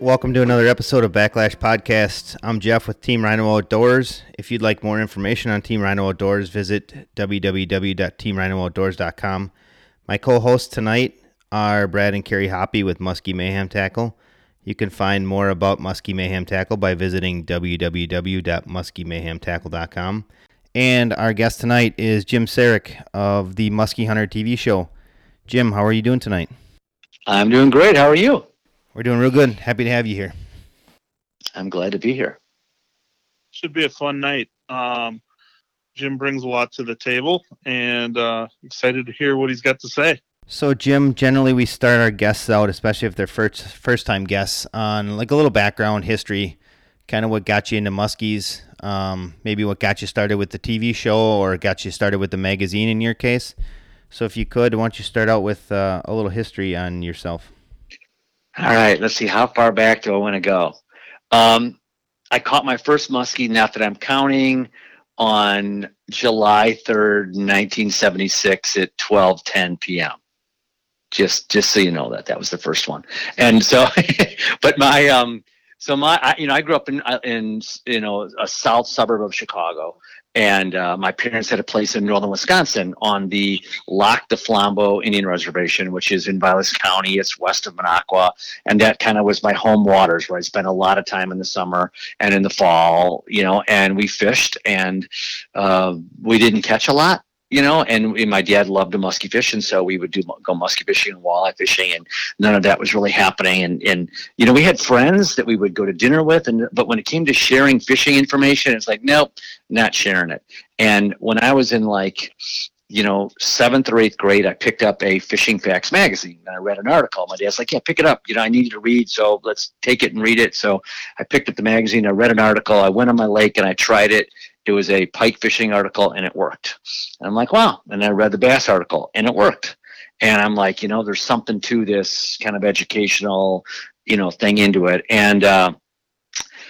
Welcome to another episode of Backlash Podcast. I'm Jeff with Team Rhino Outdoors. If you'd like more information on Team Rhino Outdoors, visit www.teamrhinooutdoors.com. My co-hosts tonight are Brad and Carrie Hoppy with Muskie Mayhem Tackle. You can find more about Muskie Mayhem Tackle by visiting www.muskiemayhemtackle.com. And our guest tonight is Jim Saric of the Muskie Hunter TV show. Jim, how are you doing tonight? I'm doing great. How are you? We're doing real good. Happy to have you here. I'm glad to be here. Should be a fun night. Um, Jim brings a lot to the table, and uh, excited to hear what he's got to say. So, Jim, generally we start our guests out, especially if they're first first time guests, on like a little background history, kind of what got you into muskies, um, maybe what got you started with the TV show, or got you started with the magazine in your case. So, if you could, why don't you start out with uh, a little history on yourself? All right, let's see. How far back do I want to go? Um, I caught my first muskie, not that I'm counting, on July 3rd, 1976 at 12:10 p.m. Just just so you know that that was the first one. And so but my um so my I, you know I grew up in uh, in you know a south suburb of Chicago and uh, my parents had a place in northern Wisconsin on the Lac du Flambeau Indian Reservation, which is in Vilas County. It's west of Minocqua, and that kind of was my home waters where I spent a lot of time in the summer and in the fall, you know. And we fished, and uh, we didn't catch a lot, you know, and, my dad loved to musky fish, and so we would do go musky fishing and walleye fishing, and none of that was really happening. And and you know, we had friends that we would go to dinner with, and but when it came to sharing fishing information, it's like nope, not sharing it. And when I was in like you know, seventh or eighth grade, I picked up a Fishing Facts magazine and I read an article. My dad's like, Yeah, pick it up. You know, I need you to read, so let's take it and read it. So I picked up the magazine, I read an article, I went on my lake and I tried it it was a pike fishing article and it worked. And I'm like, wow. And I read the bass article and it worked. And I'm like, you know, there's something to this kind of educational, you know, thing into it. And uh,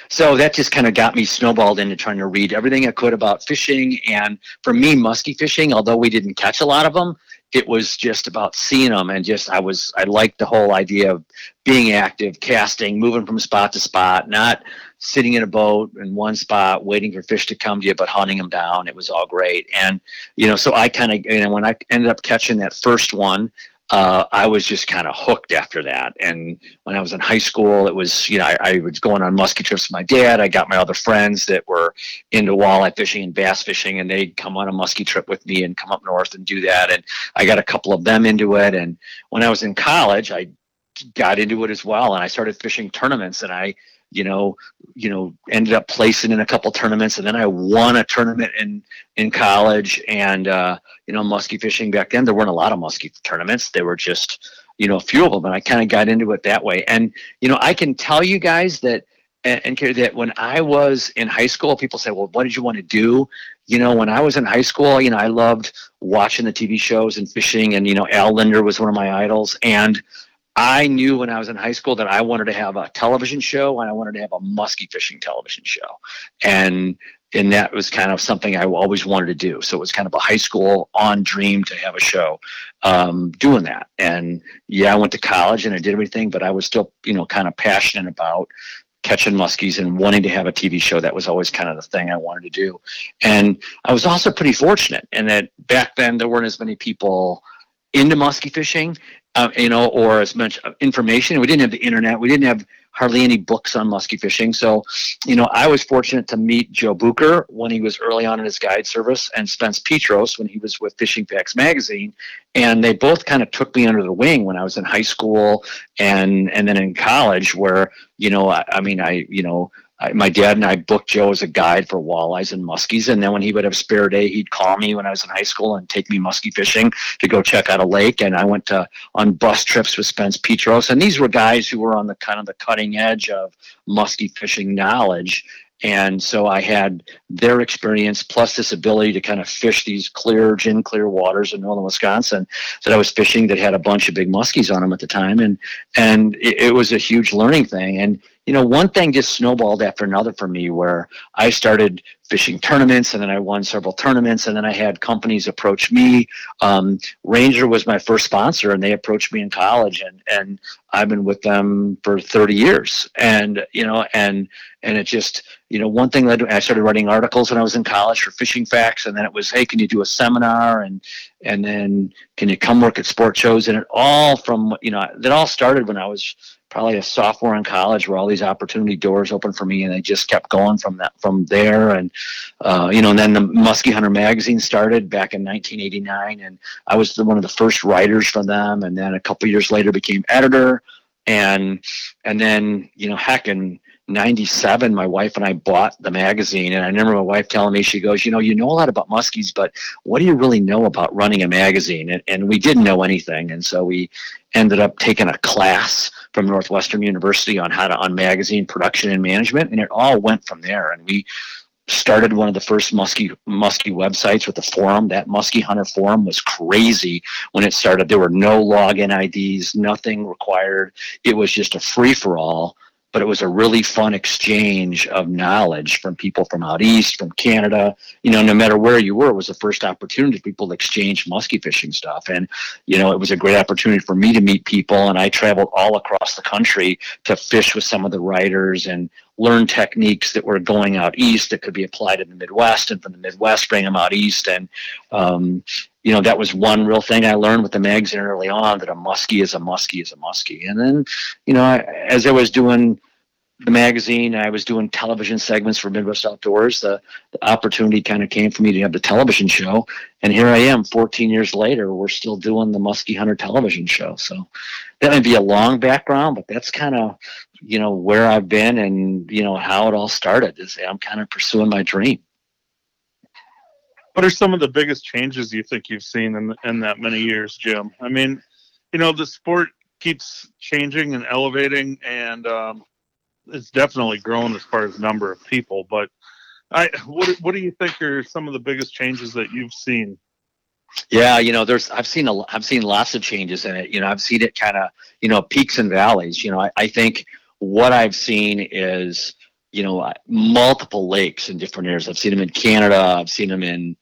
so that just kind of got me snowballed into trying to read everything I could about fishing. And for me, musky fishing, although we didn't catch a lot of them, it was just about seeing them and just I was I liked the whole idea of being active, casting, moving from spot to spot, not sitting in a boat in one spot waiting for fish to come to you but hunting them down it was all great and you know so i kind of you know when i ended up catching that first one uh, I was just kind of hooked after that. And when I was in high school, it was, you know, I, I, was going on musky trips with my dad. I got my other friends that were into walleye fishing and bass fishing, and they'd come on a musky trip with me and come up north and do that. And I got a couple of them into it. And when I was in college, I got into it as well. And I started fishing tournaments and I, you know, you know, ended up placing in a couple tournaments, and then I won a tournament in in college. And uh, you know, muskie fishing back then, there weren't a lot of muskie tournaments. There were just you know a few of them, and I kind of got into it that way. And you know, I can tell you guys that and, and that when I was in high school, people say, "Well, what did you want to do?" You know, when I was in high school, you know, I loved watching the TV shows and fishing, and you know, Al Lindner was one of my idols, and I knew when I was in high school that I wanted to have a television show and I wanted to have a musky fishing television show. And and that was kind of something I always wanted to do. So it was kind of a high school on dream to have a show um, doing that. And yeah, I went to college and I did everything, but I was still, you know, kind of passionate about catching muskies and wanting to have a TV show. That was always kind of the thing I wanted to do. And I was also pretty fortunate in that back then there weren't as many people into musky fishing uh, you know, or as much information. We didn't have the internet. We didn't have hardly any books on musky fishing. So, you know, I was fortunate to meet Joe Bucher when he was early on in his guide service and Spence Petros when he was with Fishing Facts magazine. And they both kind of took me under the wing when I was in high school and, and then in college where, you know, I, I mean, I, you know, I, my dad and I booked Joe as a guide for walleyes and muskies. And then when he would have spare day, he'd call me when I was in high school and take me muskie fishing to go check out a lake. And I went to on bus trips with Spence Petros. And these were guys who were on the kind of the cutting edge of muskie fishing knowledge. And so I had their experience plus this ability to kind of fish these clear, gin clear waters in northern Wisconsin that I was fishing that had a bunch of big muskies on them at the time. And, and it, it was a huge learning thing. And, you know, one thing just snowballed after another for me where I started fishing tournaments and then I won several tournaments and then I had companies approach me. Um, Ranger was my first sponsor and they approached me in college and, and I've been with them for 30 years. And, you know, and, and it just, you know, one thing led to, I started writing articles when I was in college for fishing facts. And then it was, Hey, can you do a seminar? And, and then can you come work at sport shows? And it all from, you know, that all started when I was probably a sophomore in college where all these opportunity doors opened for me and they just kept going from that from there. And uh, you know and then the muskie hunter magazine started back in 1989 and i was the, one of the first writers for them. And then a couple years later became editor. And and then you know heck in 97 my wife and i bought the magazine and i remember my wife telling me she goes you know you know a lot about muskies but what do you really know about running a magazine? And, and we didn't know anything and so we ended up taking a class from northwestern university on how to on magazine production and management and it all went from there. And we started one of the first muskie muskie websites with a forum. That muskie hunter forum was crazy when it started. There were no login ids nothing required. It was just a free-for-all but it was a really fun exchange of knowledge from people from out east, from Canada. You know, no matter where you were, it was the first opportunity people to exchange muskie fishing stuff. And, you know, it was a great opportunity for me to meet people. And I traveled all across the country to fish with some of the writers and learn techniques that were going out east that could be applied in the Midwest and from the Midwest bring them out east. And, um, you know, that was one real thing I learned with the magazine early on that a muskie is a muskie is a muskie. And then, you know, I, as I was doing the magazine, I was doing television segments for Midwest Outdoors. The, the opportunity kind of came for me to have the television show. And here I am 14 years later, we're still doing the Muskie Hunter television show. So that might be a long background, but that's kind of, you know, where I've been and, you know, how it all started is I'm kind of pursuing my dream. What are some of the biggest changes you think you've seen in, in that many years, Jim? I mean, you know, the sport keeps changing and elevating and, um, it's definitely grown as far as number of people. But I, what what do you think are some of the biggest changes that you've seen? Yeah, you know, there's I've seen a I've seen lots of changes in it. You know, I've seen it kind of you know peaks and valleys. You know, I, I think what I've seen is you know uh, multiple lakes in different areas. I've seen them in Canada. I've seen them in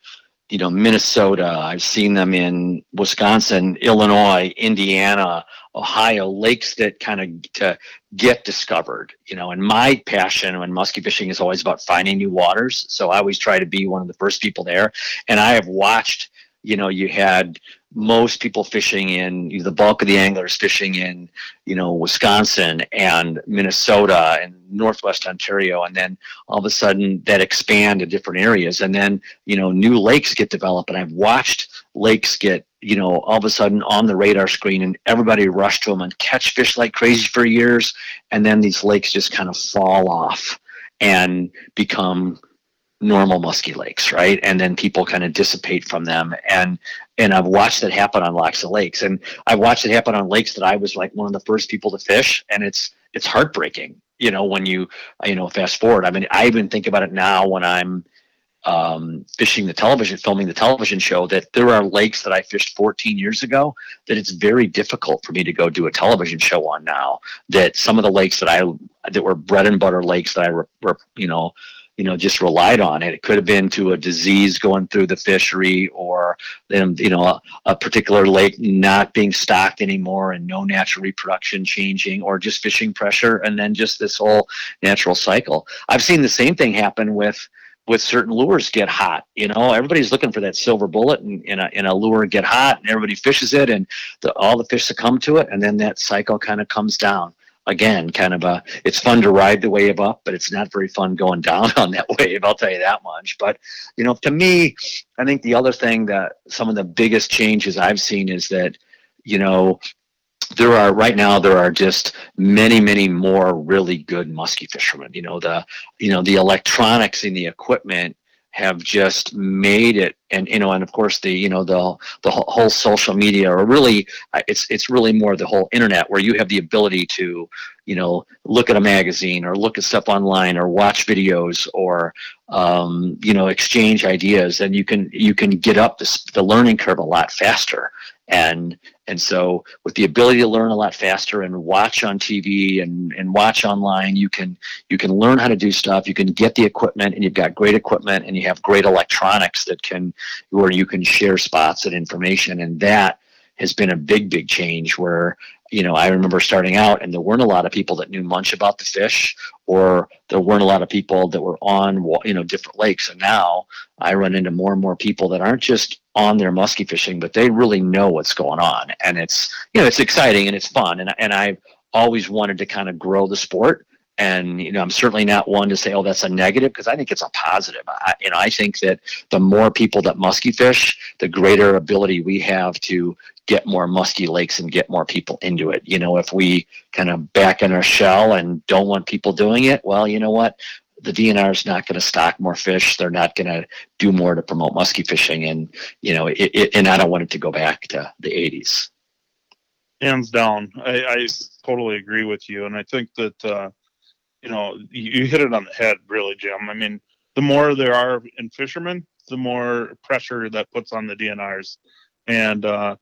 you know Minnesota. I've seen them in Wisconsin, Illinois, Indiana, Ohio, lakes that kind of to get discovered. You know, and my passion when muskie fishing is always about finding new waters. So I always try to be one of the first people there. And I have watched. You know, you had most people fishing in the bulk of the anglers fishing in you know wisconsin and minnesota and northwest ontario and then all of a sudden that expand to different areas. And then you know new lakes get developed and i've watched lakes get you know all of a sudden on the radar screen and everybody rush to them and catch fish like crazy for years. And then these lakes just kind of fall off and become normal musky lakes, right? And then people kind of dissipate from them. And and I've watched it happen on lots of lakes. And I've watched it happen on lakes that I was like one of the first people to fish. And it's it's heartbreaking, you know, when you you know, fast forward. I mean, I even think about it now when I'm um, fishing the television, filming the television show, that there are lakes that I fished 14 years ago that it's very difficult for me to go do a television show on now. That some of the lakes that I that were bread and butter lakes that I were, you know you know just relied on it. It could have been to a disease going through the fishery, or them you know a, a, particular lake not being stocked anymore and no natural reproduction changing, or just fishing pressure, and then just this whole natural cycle. I've seen the same thing happen with with certain lures get hot. You know, everybody's looking for that silver bullet in, in, a, in a lure get hot, and everybody fishes it, and the, all the fish succumb to it, and then that cycle kind of comes down again, kind of a, it's fun to ride the wave up, but it's not very fun going down on that wave. I'll tell you that much. But, you know, to me, I think the other thing that some of the biggest changes I've seen is that, you know, there are right now there are just many many more really good musky fishermen you know the you know the electronics and the equipment have just made it and you know and of course the you know the the whole social media or really uh, it's it's really more the whole internet where you have the ability to you know look at a magazine or look at stuff online or watch videos or um, you know exchange ideas and you can you can get up this, the learning curve a lot faster. And and so with the ability to learn a lot faster and watch on tv and and watch online you can you can learn how to do stuff. You can get the equipment and you've got great equipment and you have great electronics that can where you can share spots and information and that has been a big big change where you know, I remember starting out and there weren't a lot of people that knew much about the fish or there weren't a lot of people that were on, you know, different lakes. And now I run into more and more people that aren't just on their muskie fishing, but they really know what's going on. And it's, you know, it's exciting and it's fun. And, and I've always wanted to kind of grow the sport. And, you know, I'm certainly not one to say, oh, that's a negative because I think it's a positive. I, you know, I think that the more people that muskie fish, the greater ability we have to get more musky lakes and get more people into it. You know, if we kind of back in our shell and don't want people doing it, well, you know what? The DNR is not going to stock more fish. They're not going to do more to promote musky fishing, and you know, it, it, and I don't want it to go back to the '80s. Hands down, I, I totally agree with you, and I think that uh, you know you hit it on the head, really, Jim. I mean, the more there are in fishermen, the more pressure that puts on the DNRs, and uh,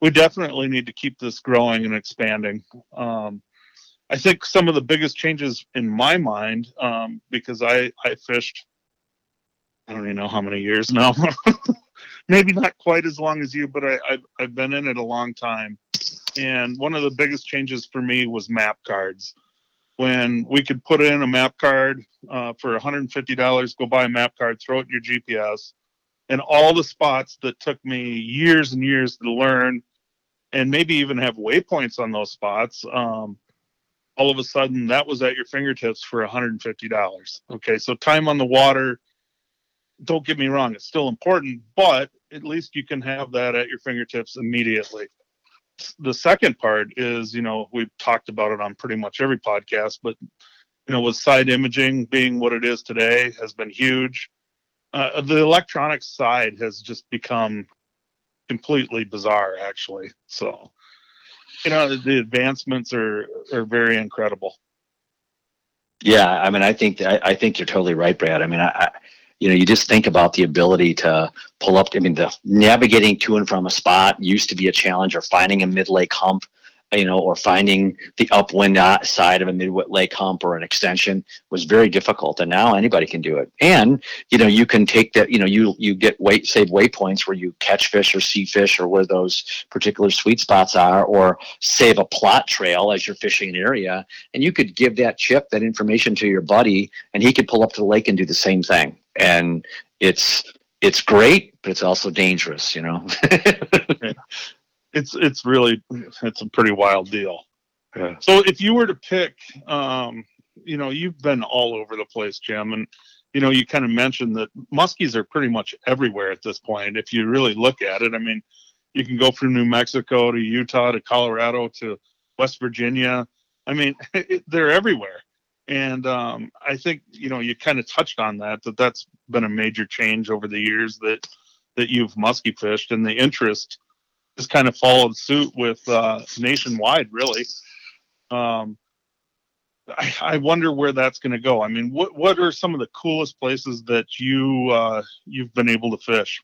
we definitely need to keep this growing and expanding. Um, I think some of the biggest changes in my mind, um, because I, I fished, I don't even know how many years now, maybe not quite as long as you, but I, I've, I've been in it a long time. And one of the biggest changes for me was map cards. When we could put in a map card uh, for $150, go buy a map card, throw it in your GPS, and all the spots that took me years and years to learn and maybe even have waypoints on those spots. Um, all of a sudden, that was at your fingertips for $150. Okay, so time on the water. Don't get me wrong; it's still important, but at least you can have that at your fingertips immediately. The second part is, you know, we've talked about it on pretty much every podcast, but you know, with side imaging being what it is today, has been huge. Uh, the electronic side has just become completely bizarre, actually. So, you know, the advancements are are very incredible. Yeah, I mean, I think I, I think you're totally right, Brad. I mean, I, I, you know, you just think about the ability to pull up. I mean, the navigating to and from a spot used to be a challenge, or finding a mid lake hump you know, or finding the upwind side of a mid lake hump or an extension was very difficult. And now anybody can do it. And, you know, you can take that, you know, you, you get weight, save waypoints where you catch fish or see fish or where those particular sweet spots are, or save a plot trail as you're fishing an area. And you could give that chip, that information to your buddy, and he could pull up to the lake and do the same thing. And it's, it's great, but it's also dangerous, you know. it's it's really it's a pretty wild deal. Yeah. So if you were to pick, um, you know, you've been all over the place, Jim, and you know, you kind of mentioned that muskies are pretty much everywhere at this point. If you really look at it, I mean, you can go from New Mexico to Utah to Colorado to West Virginia. I mean, it, they're everywhere. And um, I think you know you kind of touched on that that that's been a major change over the years that that you've musky fished and the interest has kind of followed suit with uh, nationwide, really. Um, I, I, wonder where that's going to go. I mean, what what are some of the coolest places that you uh, you've been able to fish?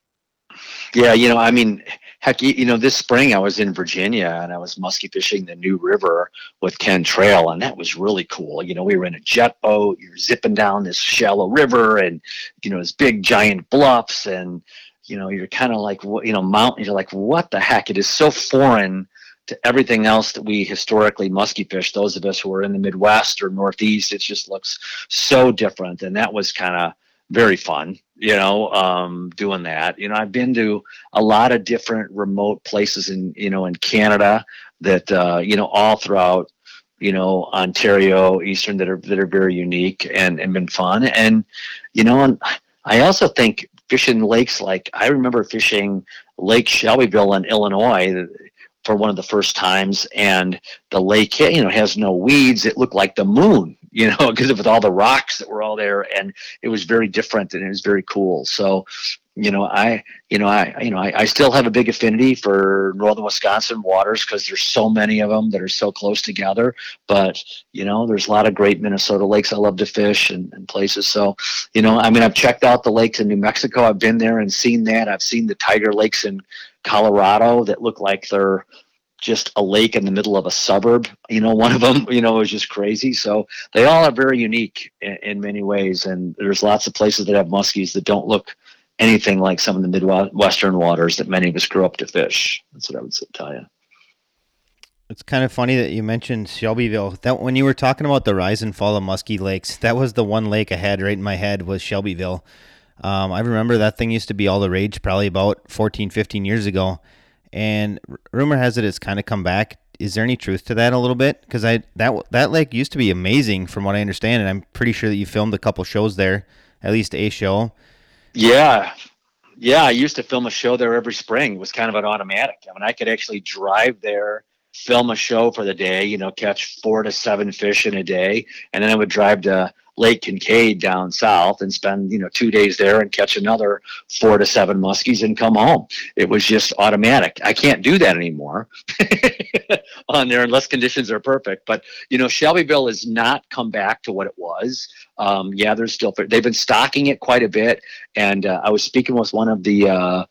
Yeah, you know, I mean, heck, you know, this spring I was in Virginia and I was musky fishing the New River with Ken Trail, and that was really cool. You know, we were in a jet boat, you're zipping down this shallow river, and you know, this big giant bluffs, and you know, you're kind of like, you know, mountain. You're like, what the heck? It is so foreign to everything else that we historically musky fish. Those of us who are in the Midwest or Northeast, it just looks so different. And that was kind of very fun, you know, um, doing that. You know, I've been to a lot of different remote places in, you know, in Canada that, uh, you know, all throughout, you know, Ontario, Eastern that are that are very unique and, and been fun. And, you know, and I also think fishing lakes like I remember fishing Lake Shelbyville in Illinois for one of the first times, and the lake you know has no weeds. It looked like the moon, you know, because of all the rocks that were all there, and it was very different and it was very cool. So you know, I, you know, I, you know, I, I still have a big affinity for northern Wisconsin waters because there's so many of them that are so close together. But you know, there's a lot of great Minnesota lakes I love to fish and, and places. So, you know, I mean, I've checked out the lakes in New Mexico. I've been there and seen that. I've seen the Tiger Lakes in Colorado that look like they're just a lake in the middle of a suburb. You know, one of them, you know, is just crazy. So they all are very unique in, in many ways. And there's lots of places that have muskies that don't look anything like some of the midwestern waters that many of us grew up to fish. That's what I would tell you. It's kind of funny that you mentioned Shelbyville. That when you were talking about the rise and fall of muskie lakes, that was the one lake I had right in my head was Shelbyville. Um, I remember that thing used to be all the rage probably about 14, 15 years ago. And rumor has it it's kind of come back. Is there any truth to that a little bit? Because I that that lake used to be amazing from what I understand, and I'm pretty sure that you filmed a couple shows there, at least a show. Yeah. Yeah, I used to film a show there every spring. It was kind of an automatic. I mean, I could actually drive there, film a show for the day, you know, catch four to seven fish in a day, and then I would drive to Lake Kinkaid down south and spend you know two days there and catch another four to seven muskies and come home. It was just automatic. I can't do that anymore on there unless conditions are perfect. But you know, Shelbyville has not come back to what it was. Um, yeah, there's still they've been stocking it quite a bit. And uh, I was speaking with one of the uh,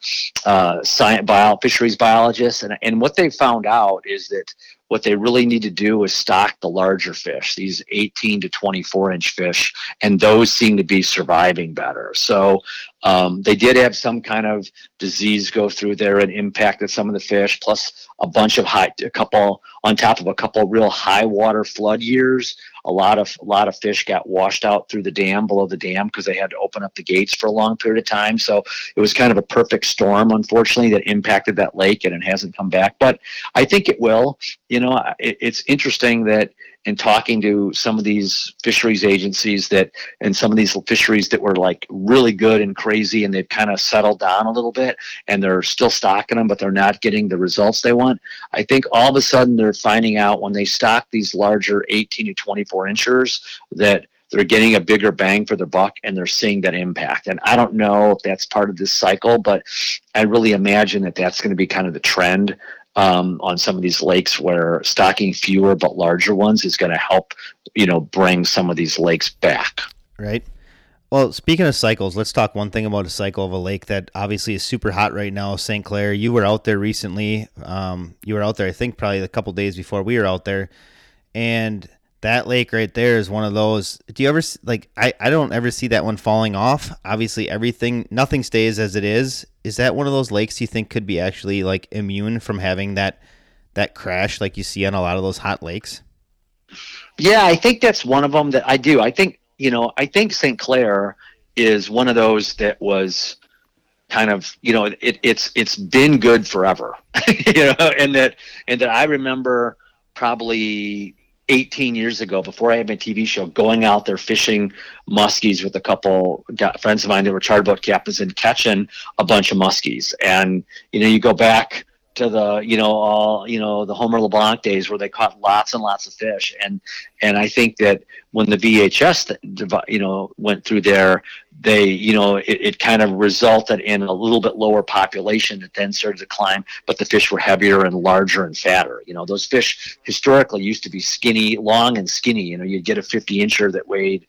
uh, science bio, fisheries biologists, and and what they found out is that what they really need to do is stock the larger fish, these 18 to 24 inch fish, and those seem to be surviving better. So um, they did have some kind of disease go through there and impacted some of the fish, plus a bunch of high, a couple on top of a couple real high water flood years. A lot of a lot of fish got washed out through the dam below the dam because they had to open up the gates for a long period of time. So it was kind of a perfect storm, unfortunately, that impacted that lake, and it hasn't come back. But I think it will. You know, it, it's interesting that in talking to some of these fisheries agencies that and some of these fisheries that were like really good and crazy and they've kind of settled down a little bit and they're still stocking them but they're not getting the results they want i think all of a sudden they're finding out when they stock these larger 18 to 24 inchers that they're getting a bigger bang for their buck and they're seeing that impact. And i don't know if that's part of this cycle but i really imagine that that's going to be kind of the trend um, on some of these lakes where stocking fewer but larger ones is going to help, you know, bring some of these lakes back. Right. Well, speaking of cycles, let's talk one thing about a cycle of a lake that obviously is super hot right now. St. Clair, you were out there recently. Um, you were out there, I think, probably a couple days before we were out there, and that lake right there is one of those. Do you ever like? I I don't ever see that one falling off. Obviously, everything, nothing stays as it is. Is that one of those lakes you think could be actually like immune from having that that crash like you see on a lot of those hot lakes? Yeah, I think that's one of them that I do. I think you know, I think St. Clair is one of those that was kind of you know it, it's it's been good forever you know and that and that i remember probably 18 years ago before I had my TV show going out there fishing muskies with a couple friends of mine that were charter boat captains and catching a bunch of muskies. And, you know, you go back to the, you know, all, you know, the Homer LeBlanc days where they caught lots and lots of fish. And, and I think that when the VHS, you know, went through there, they, you know, it, it, kind of resulted in a little bit lower population that then started to climb, but the fish were heavier and larger and fatter. You know, those fish historically used to be skinny, long and skinny. You know, you'd get a 50 incher that weighed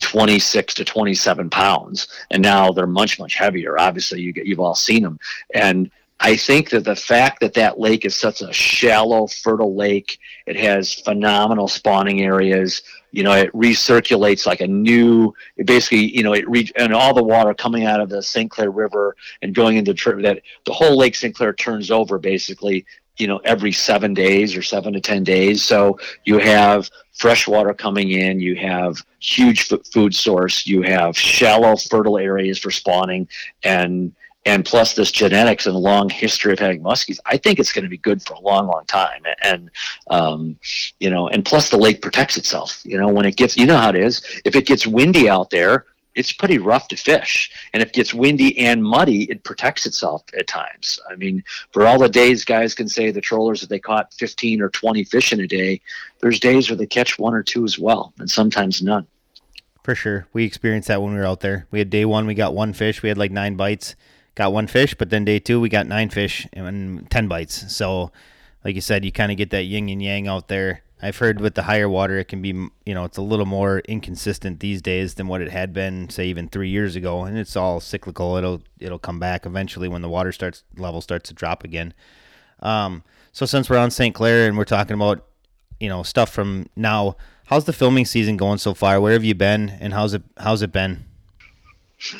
26 to 27 pounds, and now they're much, much heavier. Obviously, you get, you've all seen them. And I think that the fact that that lake is such a shallow, fertile lake, it has phenomenal spawning areas you know it recirculates like a new it basically you know it re- and all the water coming out of the st clair river and going into that the whole lake st clair turns over basically you know every seven days or seven to ten days. So you have fresh water coming in you have huge f- food source you have shallow fertile areas for spawning and and plus this genetics and long history of having muskies, I think it's going to be good for a long, long time. And um, you know, and plus the lake protects itself. You know, when it gets, you know how it is. If it gets windy out there, it's pretty rough to fish. And if it gets windy and muddy, it protects itself at times. I mean, for all the days guys can say the trollers that they caught 15 or 20 fish in a day, there's days where they catch one or two as well, and sometimes none. For sure. We experienced that when we were out there. We had day one, we got one fish, we had like nine bites got one fish, but then day two we got nine fish and ten bites. So, like you said, you kind of get that yin and yang out there. I've heard with the higher water, it can be, you know, it's a little more inconsistent these days than what it had been, say, even three years ago. And it's all cyclical. It'll it'll come back eventually when the water starts level starts to drop again. Um, so since we're on St. Clair and we're talking about, you know, stuff from now, how's the filming season going so far? Where have you been, and how's it how's it been?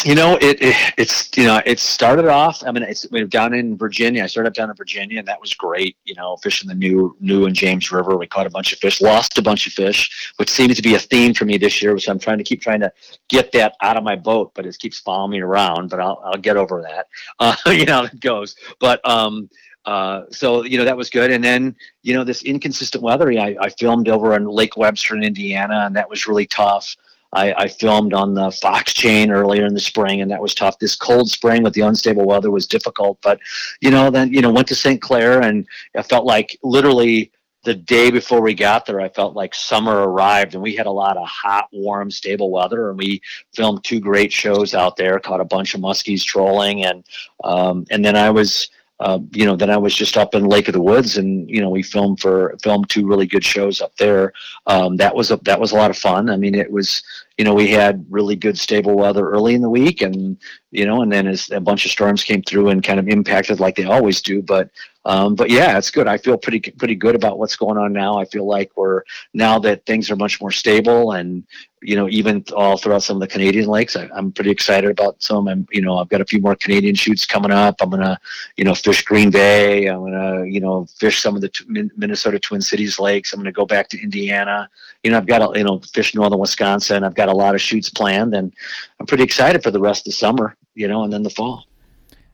You know, it, it, it's you know it started off. I mean, it's we've down in Virginia. I started up down in Virginia, and that was great. You know, fishing the new new and James River. We caught a bunch of fish, lost a bunch of fish, which seems to be a theme for me this year. Which I'm trying to keep trying to get that out of my boat, but it keeps following me around. But I'll I'll get over that. Uh, you know, it goes. But um, uh, so you know that was good, and then you know this inconsistent weather. I, I filmed over in Lake Webster in Indiana, and that was really tough. I, I, filmed on the Fox chain earlier in the spring, and that was tough. This cold spring with the unstable weather was difficult, but you know, then you know, went to St. Clair, and I felt like literally the day before we got there, I felt like summer arrived, and we had a lot of hot, warm, stable weather, and we filmed two great shows out there. Caught a bunch of muskies trolling, and um, and then I was uh, you know, then I was just up in Lake of the Woods, and you know, we filmed for filmed two really good shows up there. Um, that was a that was a lot of fun. I mean, it was you know, we had really good stable weather early in the week, and you know, and then as a bunch of storms came through and kind of impacted like they always do. But um, but yeah, it's good. I feel pretty pretty good about what's going on now. I feel like we're now that things are much more stable, and you know, even all throughout some of the Canadian lakes, I, am pretty excited about some. I'm, you know, I've got a few more Canadian shoots coming up. I'm gonna, you know, fish Green Bay. I'm gonna, you know, fish some of the t- Minnesota Twin Cities lakes. I'm gonna go back to Indiana. You know, I've got, a, you know, fish northern Wisconsin. I've got a lot of shoots planned, and I'm pretty excited for the rest of the summer. You know, and then the fall.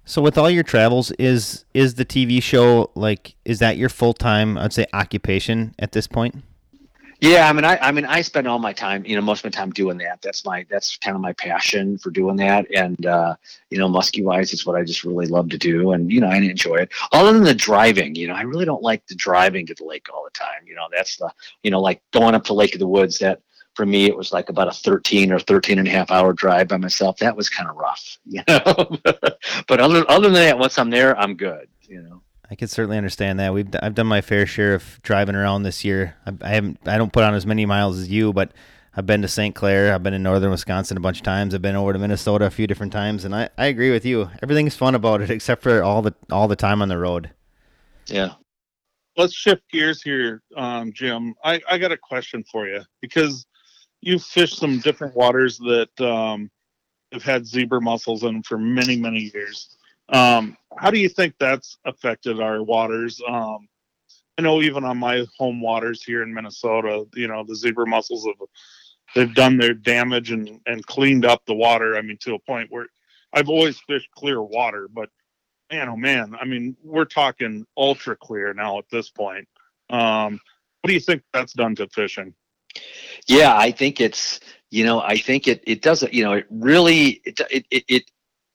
So with all your travels, is is the TV show like is that your full time? I'd say occupation at this point. Yeah, I mean, I, I mean, I spend all my time, you know, most of my time doing that. That's my, that's kind of my passion for doing that. And, uh, you know, musky wise, it's what I just really love to do. And, you know, I enjoy it. Other than the driving, you know, I really don't like the driving to the lake all the time. You know, that's the, you know, like going up to Lake of the Woods, that for me, it was like about a 13 or 13 and a half hour drive by myself. That was kind of rough, you know, but other, other than that, once I'm there, I'm good, you know. I can certainly understand that. We've I've done my fair share of driving around this year. I, I haven't I don't put on as many miles as you, but I've been to St. Clair. I've been in northern Wisconsin a bunch of times. I've been over to Minnesota a few different times, and I, I agree with you. Everything's fun about it except for all the all the time on the road. Yeah. Let's shift gears here, um, Jim. I, I got a question for you because you've fished some different waters that um, have had zebra mussels in for many many years. Um, how do you think that's affected our waters? Um, I know even on my home waters here in Minnesota, you know, the zebra mussels have they've done their damage and and cleaned up the water. I mean, to a point where I've always fished clear water, but man, oh man, I mean, we're talking ultra clear now at this point. Um, what do you think that's done to fishing? Yeah, I think it's you know I think it it doesn't you know it really it it it,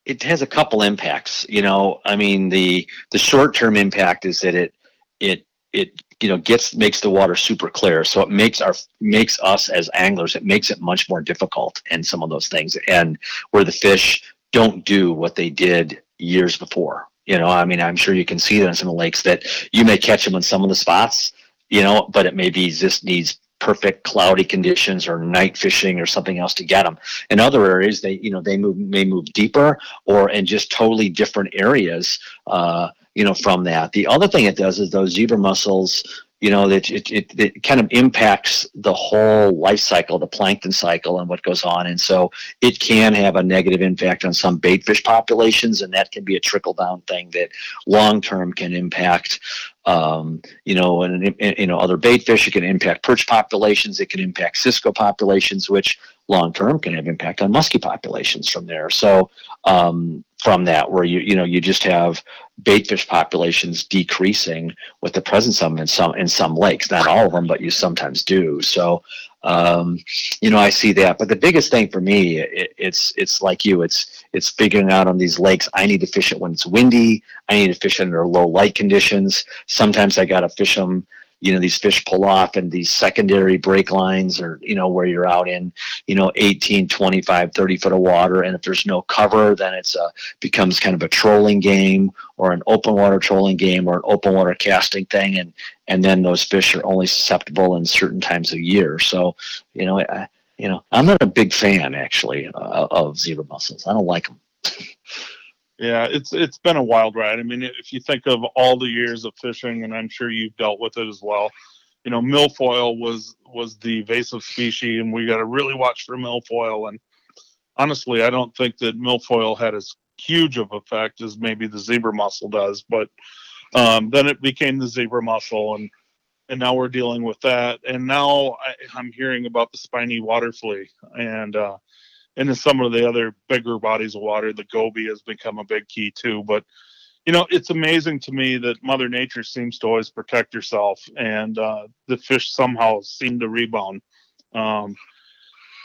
it has a couple impacts. You know, I mean the the short term impact is that it it it you know gets makes the water super clear. So it makes our makes us as anglers it makes it much more difficult and some of those things. And where the fish don't do what they did years before you know. I mean i'm sure you can see that in some of the lakes that you may catch them in some of the spots you know but it maybe just needs perfect cloudy conditions or night fishing or something else to get them. In other areas, they you know they move may move deeper or in just totally different areas. Uh, you know from that. The other thing it does is those zebra mussels you know it, it, it, it, kind of impacts the whole life cycle the plankton cycle and what goes on and so it can have a negative impact on some bait fish populations and that can be a trickle down thing that long term can impact um, you know and, and, you know other bait fish it can impact perch populations it can impact cisco populations which long term can have impact on muskie populations from there. So um, from that where you you know you just have bait fish populations decreasing with the presence of them in some in some lakes. Not all of them but you sometimes do. So um, you know i see that. But the biggest thing for me it, it's it's like you it's it's figuring out on these lakes i need to fish it when it's windy. I need to fish under low light conditions. Sometimes i got to fish them you know these fish pull off and these secondary break lines or you know where you're out in you know 18 25 30 foot of water. And if there's no cover then it's a becomes kind of a trolling game or an open water trolling game or an open water casting thing. And and then those fish are only susceptible in certain times of year. So you know I, you know i'm not a big fan actually uh, of zebra mussels. I don't like them Yeah, it's it's been a wild ride. I mean, if you think of all the years of fishing, and I'm sure you've dealt with it as well. You know, milfoil was was the invasive species, and we got to really watch for milfoil. And honestly, I don't think that milfoil had as huge of effect as maybe the zebra mussel does. But um, then it became the zebra mussel, and and now we're dealing with that. And now I, I'm hearing about the spiny water flea, and uh, and in some of the other bigger bodies of water, the goby has become a big key too. But you know, it's amazing to me that Mother Nature seems to always protect herself, and uh, the fish somehow seem to rebound. Um,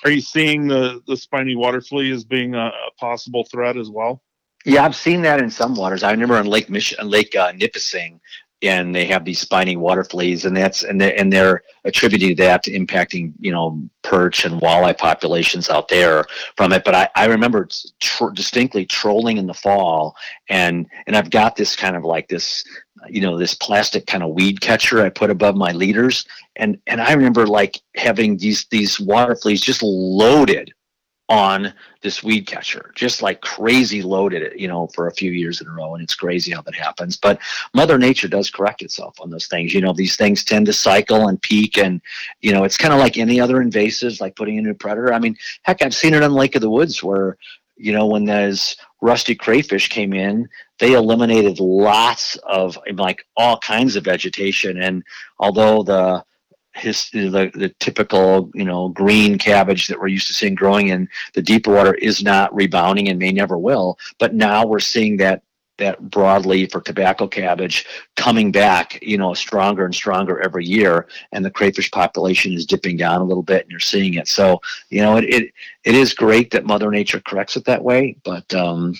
are you seeing the the spiny water flea as being a, a, possible threat as well? Yeah, I've seen that in some waters. I remember on Lake Mich- Lake uh, Nipissing, and they have these spiny water fleas, and that's and they and they're attributing that to impacting you know perch and walleye populations out there from it. But I, I remember tr- distinctly trolling in the fall, and and I've got this kind of like this you know this plastic kind of weed catcher I put above my leaders, and and I remember like having these these water fleas just loaded on this weed catcher, just like crazy loaded it, you know, for a few years in a row. And it's crazy how that happens. But Mother Nature does correct itself on those things. You know, these things tend to cycle and peak. And, you know, it's kind of like any other invasives, like putting in a predator. I mean, heck, I've seen it on Lake of the Woods where, you know, when those rusty crayfish came in, they eliminated lots of like all kinds of vegetation. And although the, his the, the typical you know green cabbage that we're used to seeing growing in the deeper water is not rebounding and may never will but now we're seeing that that broadleaf or tobacco cabbage coming back, you know, stronger and stronger every year, and the crayfish population is dipping down a little bit, and you're seeing it. So, you know, it it, it is great that Mother Nature corrects it that way, but um,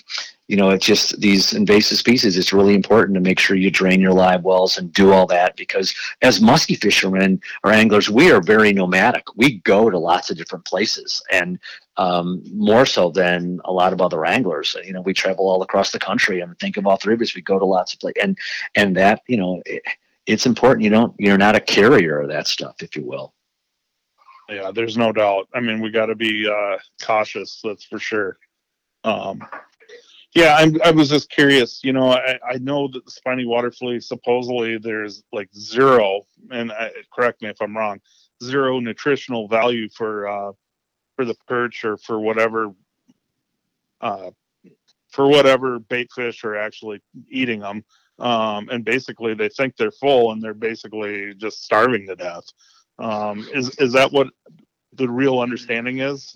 you know, it's just these invasive species. It's really important to make sure you drain your live wells and do all that because as musky fishermen or anglers, we are very nomadic. We go to lots of different places, and um, more so than a lot of other anglers. You know, we travel all across the country, and think of all three of us. We go to lots of places, and and that you know, it, it's important. You don't, you're not a carrier of that stuff, if you will. Yeah, there's no doubt. I mean, we got to be uh, cautious. That's for sure. Um, yeah, I'm, I was just curious. You know, I, I know that the spiny water flea supposedly there's like zero, and I, correct me if I'm wrong, zero nutritional value for uh, for the perch or for whatever uh, for whatever bait fish are actually eating them. Um, and basically, they think they're full, and they're basically just starving to death. Um, is is that what the real understanding is?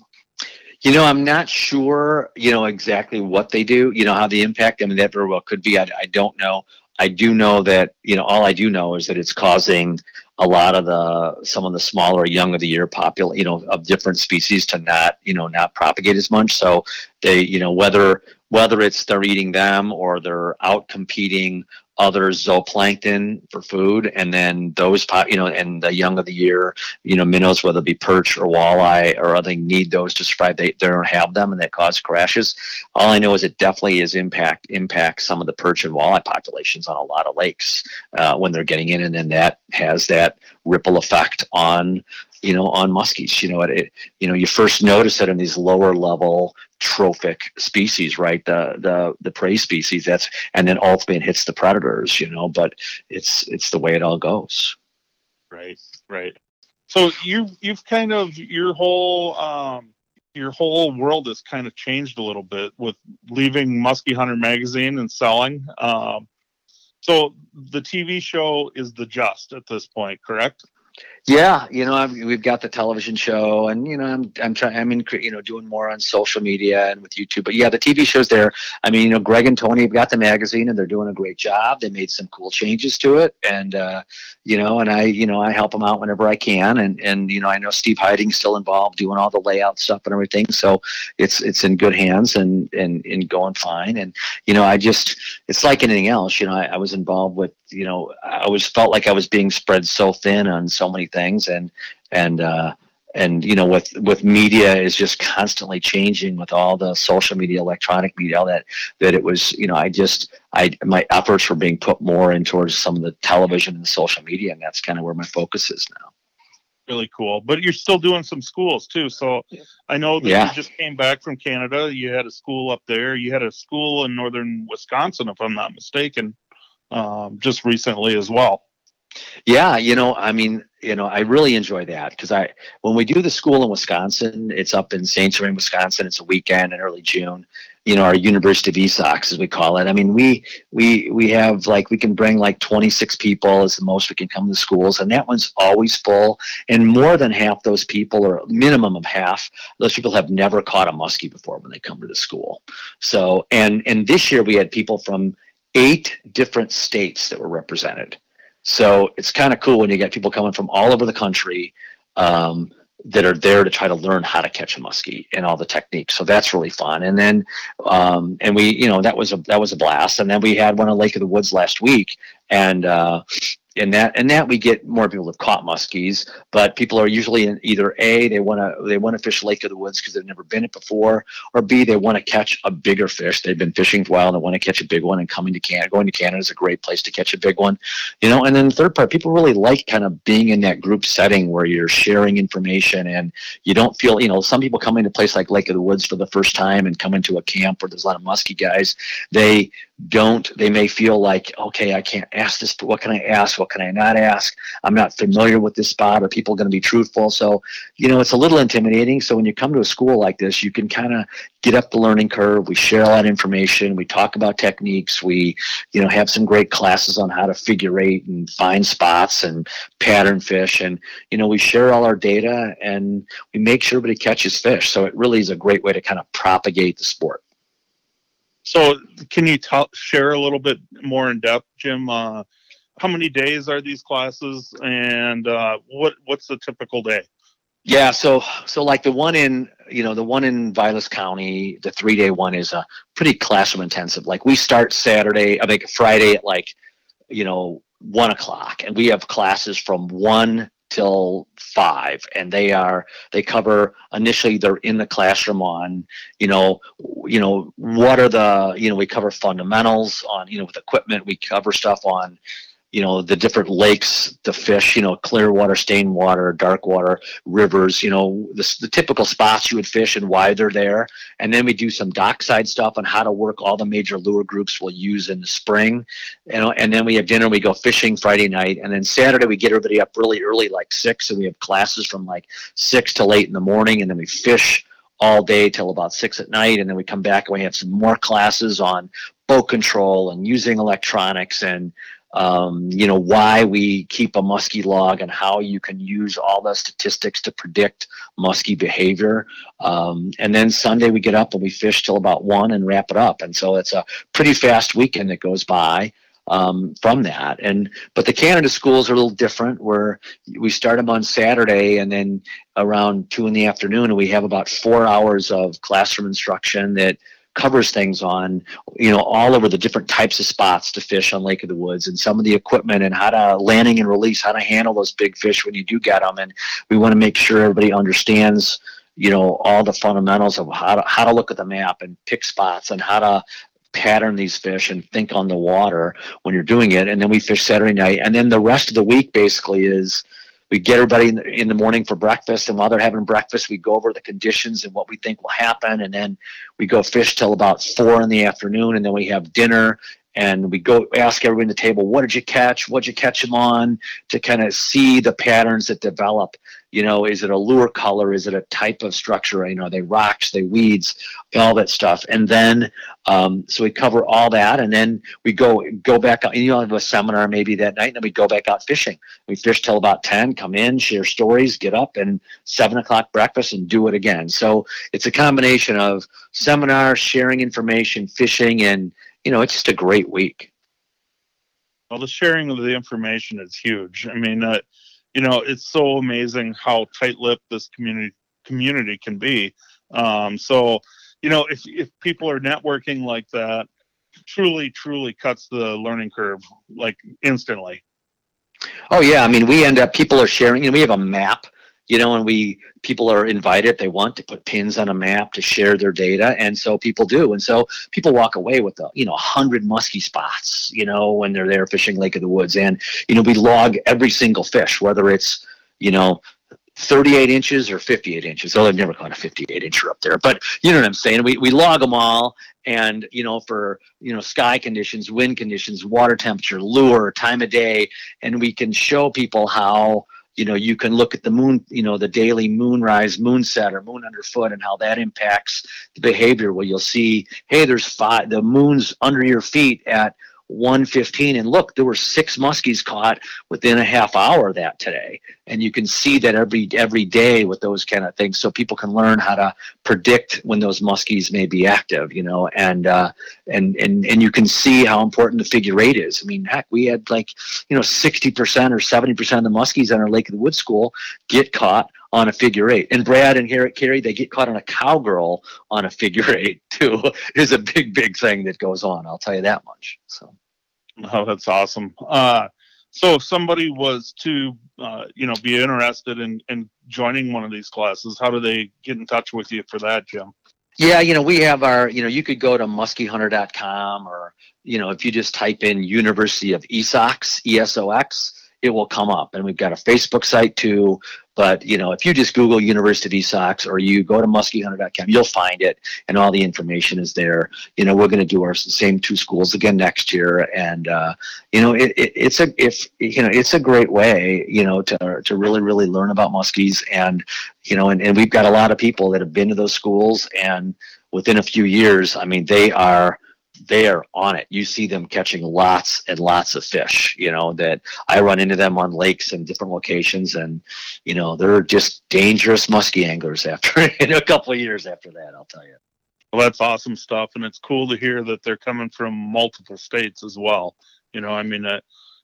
You know, I'm not sure, you know, exactly what they do, you know, how the impact, I mean, that very well could be. I, I don't know. I do know that, you know, all I do know is that it's causing a lot of the, some of the smaller young of the year popul, you know, of different species to not, you know, not propagate as much. So they, you know, whether, whether it's they're eating them or they're out competing other zooplankton for food, and then those, you know, and the young of the year, you know, minnows, whether it be perch or walleye or other, need those to survive. They, they don't have them, and that causes crashes. All I know is it definitely is impact impacts some of the perch and walleye populations on a lot of lakes uh, when they're getting in, and then that has that ripple effect on you know, on muskies. You know, it, you know, you first notice it in these lower level trophic species, right? The the the prey species. That's and then ultimately hits the predators. You know, but it's it's the way it all goes. Right, right. So you you've kind of your whole um, your whole world has kind of changed a little bit with leaving Muskie Hunter magazine and selling. Um, so the TV show is the Just at this point, correct? Yeah, you know, I've, we've got the television show, and you know, I'm I'm trying. I'm in, you know, doing more on social media and with YouTube. But yeah, the TV shows there. I mean, you know, Greg and Tony have got the magazine, and they're doing a great job. They made some cool changes to it, and uh, you know, and I, you know, I help them out whenever I can, and and you know, I know Steve Heiting's still involved doing all the layout stuff and everything. So it's it's in good hands and and and going fine. And you know, I just it's like anything else. You know, I, I was involved with you know, I always felt like I was being spread so thin on so many things, and and uh, and you know, with with media is just constantly changing with all the social media, electronic media, all that that it was, you know, I just I my efforts were being put more in towards some of the television and social media, and that's kind of where my focus is now. Really cool, but you're still doing some schools too. So I know that Yeah. you just came back from Canada. You had a school up there. You had a school in northern Wisconsin, if I'm not mistaken, um, just recently as well. Yeah, you know, I mean, you know, I really enjoy that because I when we do the school in Wisconsin, it's up in St. Germain, Wisconsin. It's a weekend in early June. You know, our University of ESOX, as we call it. I mean, we we we have like we can bring like 26 people is the most we can come to the schools, and that one's always full. And more than half those people, or a minimum of half, those people have never caught a muskie before when they come to the school. So, and and this year we had people from eight different states that were represented. So it's kind of cool when you get people coming from all over the country um, that are there to try to learn how to catch a muskie and all the techniques. So that's really fun. And then, um, and we, you know, that was a that was a blast. And then we had one on Lake of the Woods last week, and uh, in that and that we get more people have caught muskies, but people are usually in either a they want to they want to fish Lake of the Woods because they've never been it before, or b they want to catch a bigger fish. They've been fishing for a while and they want to catch a big one. And coming to Canada, going to Canada is a great place to catch a big one, you know. And then the third part, people really like kind of being in that group setting where you're sharing information and you don't feel you know some people come into a place like Lake of the Woods for the first time and come into a camp where there's a lot of muskie guys. They don't they may feel like okay i can't ask this but what can i ask? What can i not ask? I'm not familiar with this spot. Are people going to be truthful? So you know it's a little intimidating. So when you come to a school like this you can kind of get up the learning curve. We share a lot of information. We talk about techniques. We you know have some great classes on how to figure eight and find spots and pattern fish. And you know we share all our data and we make sure everybody catches fish. So it really is a great way to kind of propagate the sport So can you tell share a little bit more in depth, Jim? Uh, how many days are these classes, and uh, what what's the typical day? Yeah, so so like the one in you know the one in Vilas County, the three day one is a pretty classroom intensive. Like we start Saturday, I think Friday at like you know one o'clock, and we have classes from one till five, and they are they cover initially they're in the classroom on you know you know what are the you know we cover fundamentals on you know with equipment we cover stuff on you know the different lakes to fish you know clear water stained water dark water rivers you know the, the typical spots you would fish and why they're there. And then we do some dockside stuff on how to work all the major lure groups we'll use in the spring. You know and then we have dinner we go fishing friday night. And then saturday we get everybody up really early like six. And we have classes from like six till eight in the morning. And then we fish all day till about six at night. And then we come back and we have some more classes on boat control and using electronics and um, you know why we keep a muskie log and how you can use all the statistics to predict muskie behavior. Um, and then sunday we get up and we fish till about one and wrap it up. And so it's a pretty fast weekend that goes by um, from that. And but the canada schools are a little different where we start them on saturday and then around two in the afternoon and we have about four hours of classroom instruction that covers things on you know all over the different types of spots to fish on lake of the woods and some of the equipment and how to landing and release how to handle those big fish when you do get them and we want to make sure everybody understands you know all the fundamentals of how to, how to look at the map and pick spots and how to pattern these fish and think on the water when you're doing it. And then we fish saturday night. And then the rest of the week basically is we get everybody in the, in the morning for breakfast and while they're having breakfast we go over the conditions and what we think will happen and then we go fish till about four in the afternoon and then we have dinner and we go ask everybody at the table what did you catch? What did you catch them on? to kind of see the patterns that develop you know, is it a lure color? Is it a type of structure? You know, are they rocks, they weeds, all that stuff. And then, um, so we cover all that, and then we go go back out. You know, have a seminar maybe that night, and then we go back out fishing. We fish till about ten, come in, share stories, get up, and seven o'clock breakfast, and do it again. So it's a combination of seminar, sharing information, fishing, and you know, it's just a great week. Well, the sharing of the information is huge. I mean, uh, you know, it's so amazing how tight-lipped this community community can be. Um, so, you know, if if people are networking like that, truly, truly cuts the learning curve like instantly. Oh yeah, I mean, we end up people are sharing. You know, we have a map you know, and we people are invited they want to put pins on a map to share their data, and so people do, and so people walk away with a you know hundred muskie spots, you know, when they're there fishing Lake of the Woods, and you know we log every single fish, whether it's you know 38 inches or 58 inches. Oh, I've never caught a 58 incher up there, but you know what I'm saying. We, we log them all, and you know for you know sky conditions, wind conditions, water temperature, lure, time of day, and we can show people how you know you can look at the moon you know the daily moonrise moonset or moon underfoot and how that impacts the behavior. Well you'll see hey there's five the moon's under your feet at 115 and look there were six muskies caught within a half hour of that today. And you can see that every every day with those kind of things so people can learn how to predict when those muskies may be active you know and uh, and and and you can see how important the figure eight is. I mean heck we had like you know 60% or 70% of the muskies on our lake of the woods school get caught on a figure eight. And Brad and Garrett Carey, they get caught on a cowgirl on a figure eight too. is a big, big thing that goes on. I'll tell you that much. So. Oh, that's awesome. Uh, so if somebody was to, uh, you know, be interested in, in joining one of these classes, how do they get in touch with you for that, Jim? Yeah, you know, we have our, you know, you could go to muskiehunter.com or, you know, if you just type in University of ESOX, E-S-O-X, it will come up. And we've got a Facebook site too. But you know, if you just Google University Sox or you go to muskiehunter.com, you'll find it, and all the information is there. You know, we're going to do our same two schools again next year, and uh, you know, it, it, it's a if you know, it's a great way, you know, to to really really learn about muskies, and you know, and, and we've got a lot of people that have been to those schools, and within a few years, I mean, they are they are on it. You see them catching lots and lots of fish, you know, that I run into them on lakes and different locations and, you know, they're just dangerous muskie anglers after in a couple of years after that, I'll tell you. Well, that's awesome stuff. And it's cool to hear that they're coming from multiple states as well. You know, I mean, uh,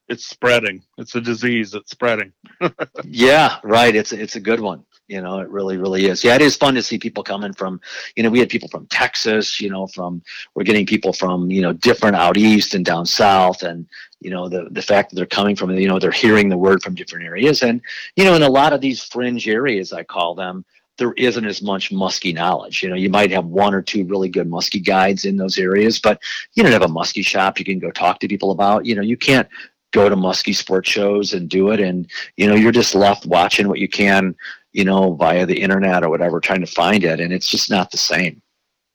it's spreading. It's a disease It's spreading. yeah, right. It's it's a good one. You know, it really, really is. Yeah, it is fun to see people coming from, you know, we had people from Texas, you know, from, we're getting people from, you know, different out east and down south. And, you know, the, the fact that they're coming from, you know, they're hearing the word from different areas. And, you know, in a lot of these fringe areas, I call them, there isn't as much muskie knowledge. You know, you might have one or two really good muskie guides in those areas, but you don't have a muskie shop you can go talk to people about. You know, you can't go to muskie sports shows and do it. And, you know, you're just left watching what you can you know, via the internet or whatever, trying to find it, and it's just not the same.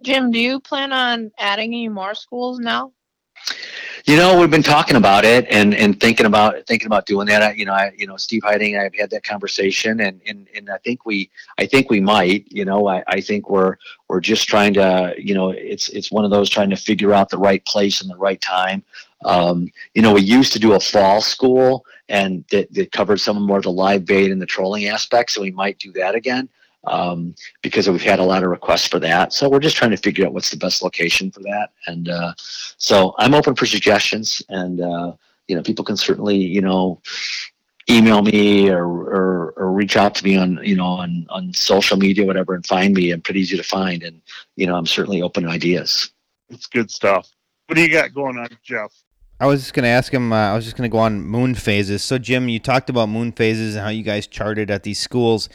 Jim, do you plan on adding any more schools now? You know, we've been talking about it and, and thinking about thinking about doing that. You know, I you know Steve Heiting and I've had that conversation, and, and, and I think we I think we might. You know, I, I think we're we're just trying to you know it's it's one of those trying to figure out the right place and the right time. Um, you know, we used to do a fall school, and that, that covered some more of the live bait and the trolling aspects, so we might do that again um, because we've had a lot of requests for that. So we're just trying to figure out what's the best location for that. And uh, so I'm open for suggestions, and uh, you know, people can certainly you know email me or, or, or reach out to me on you know on on social media whatever and find me i'm pretty easy to find and you know i'm certainly open to ideas it's good stuff what do you got going on jeff I was just going to ask him. Uh, I was just going to go on moon phases. So, Jim, you talked about moon phases and how you guys charted at these schools.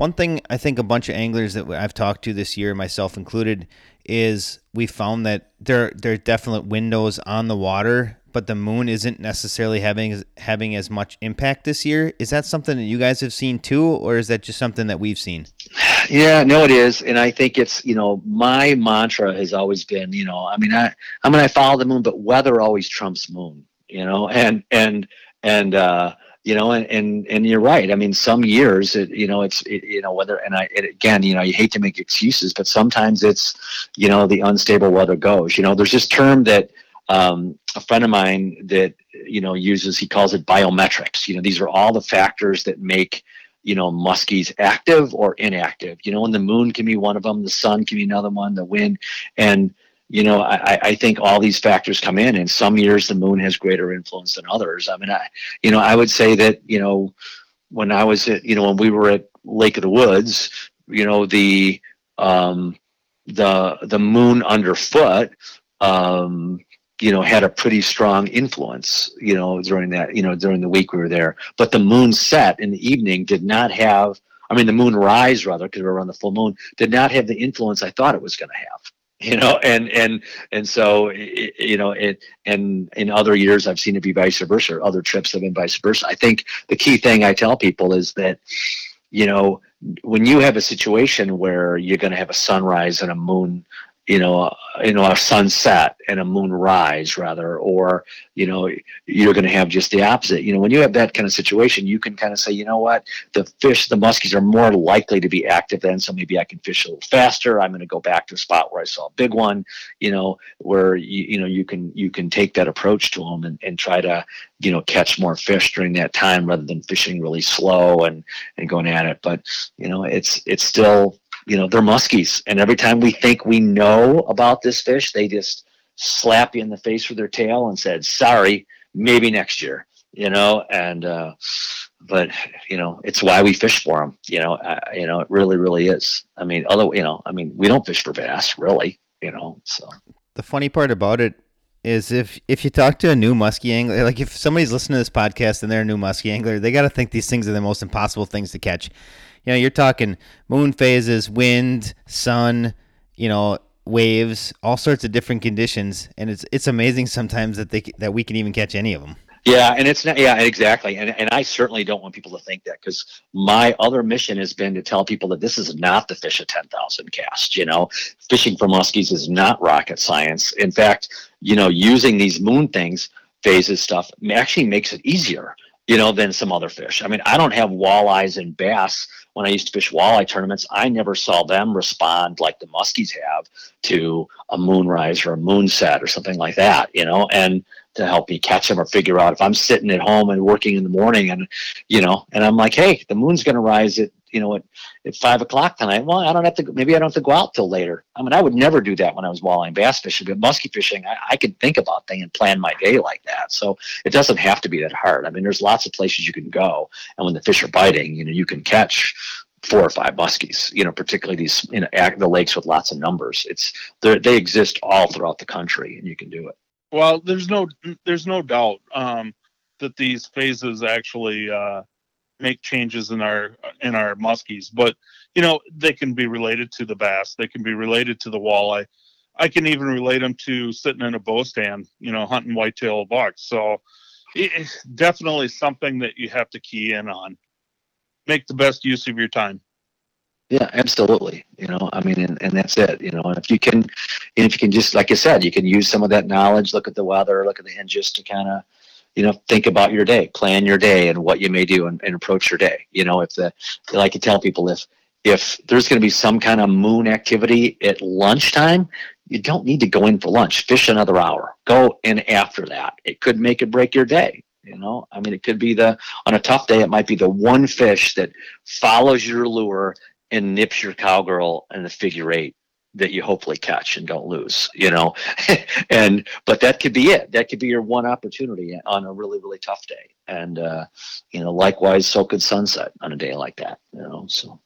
One thing I think a bunch of anglers that I've talked to this year, myself included, is we found that there there are definite windows on the water, but the moon isn't necessarily having having as much impact this year. Is that something that you guys have seen too, or is that just something that we've seen? Yeah, no, it is, and I think it's you know my mantra has always been you know I mean I I mean I follow the moon, but weather always trumps moon, you know, and and and uh, you know, and, and, and you're right. I mean, some years, it, you know, it's, it, you know, whether, and I, it, again, you know, you hate to make excuses, but sometimes it's, you know, the unstable weather goes, you know, there's this term that, um, a friend of mine that, you know, uses, he calls it biometrics. You know, these are all the factors that make, you know, muskies active or inactive, you know, and the moon can be one of them. The sun can be another one, the wind. And, you know, I, I think all these factors come in, and some years the moon has greater influence than others. I mean, I, you know, I would say that, you know, when I was at, you know, when we were at Lake of the Woods, you know, the, um, the, the moon underfoot, um, you know, had a pretty strong influence, you know, during that, you know, during the week we were there. But the moon set in the evening did not have, I mean, the moon rise rather, because we were on the full moon, did not have the influence I thought it was going to have you know and and and so you know it and in other years i've seen it be vice versa or other trips have been vice versa. I think the key thing i tell people is that you know when you have a situation where you're going to have a sunrise and a moon you know, you know, a sunset and a moon rise rather, or, you know, you're going to have just the opposite. You know, when you have that kind of situation, you can kind of say, you know what, the fish, the muskies are more likely to be active then. So maybe I can fish a little faster. I'm going to go back to a spot where I saw a big one, you know, where, you, you know, you can, you can take that approach to them and, and try to, you know, catch more fish during that time rather than fishing really slow and, and going at it. But, you know, it's, it's still, you know, they're muskies. And every time we think we know about this fish, they just slap you in the face with their tail and said, sorry, maybe next year, you know, and, uh, but you know, it's why we fish for them, you know, you know, it really, really is. I mean, although, you know, I mean, we don't fish for bass really, you know, so. The funny part about it is if if you talk to a new muskie angler, like if somebody's listening to this podcast and they're a new muskie angler, they got to think these things are the most impossible things to catch you know, you're talking moon phases, wind, sun, you know, waves, all sorts of different conditions, and it's it's amazing sometimes that they that we can even catch any of them. Yeah, and it's not. Yeah, exactly. And and I certainly don't want people to think that because my other mission has been to tell people that this is not the fish of ten thousand casts. You know, fishing for muskies is not rocket science. In fact, you know, using these moon things phases stuff actually makes it easier. You know, than some other fish. I mean, I don't have walleyes and bass when I used to fish walleye tournaments, I never saw them respond like the muskies have to a moonrise or a moonset or something like that, you know, and to help me catch them or figure out if I'm sitting at home and working in the morning and, you know, and I'm like, hey, the moon's going to rise at, you know, at, at five o'clock tonight. Well, I don't have to, maybe I don't have to go out till later. I mean, I would never do that when I was walleye bass fishing, but muskie fishing, I, I could think about things and plan my day like that. So it doesn't have to be that hard. I mean, there's lots of places you can go. And when the fish are biting, you know, you can catch four or five muskies, you know, particularly these, you know, the lakes with lots of numbers. It's, they exist all throughout the country and you can do it. Well, there's no, there's no doubt um, that these phases actually, uh, make changes in our in our muskies but you know they can be related to the bass they can be related to the walleye. I can even relate them to sitting in a bow stand you know hunting whitetail bucks so it's definitely something that you have to key in on. Make the best use of your time yeah, absolutely. You know, I mean, and, and that's it. You know, and if you can, and if you can just, like I said, you can use some of that knowledge, look at the weather, look at the hinges to kind of you know, think about your day, plan your day and what you may do and, and approach your day. You know, if the, like to tell people if, if there's going to be some kind of moon activity at lunchtime, you don't need to go in for lunch. Fish another hour. Go in after that. It could make or break your day. You know, I mean, it could be the on a tough day. It might be the one fish that follows your lure and nips your cowgirl in the figure eight that you hopefully catch and don't lose, you know. and but that could be it. That could be your one opportunity on a really really tough day. And uh, you know, likewise, so could sunset on a day like that. You know, so.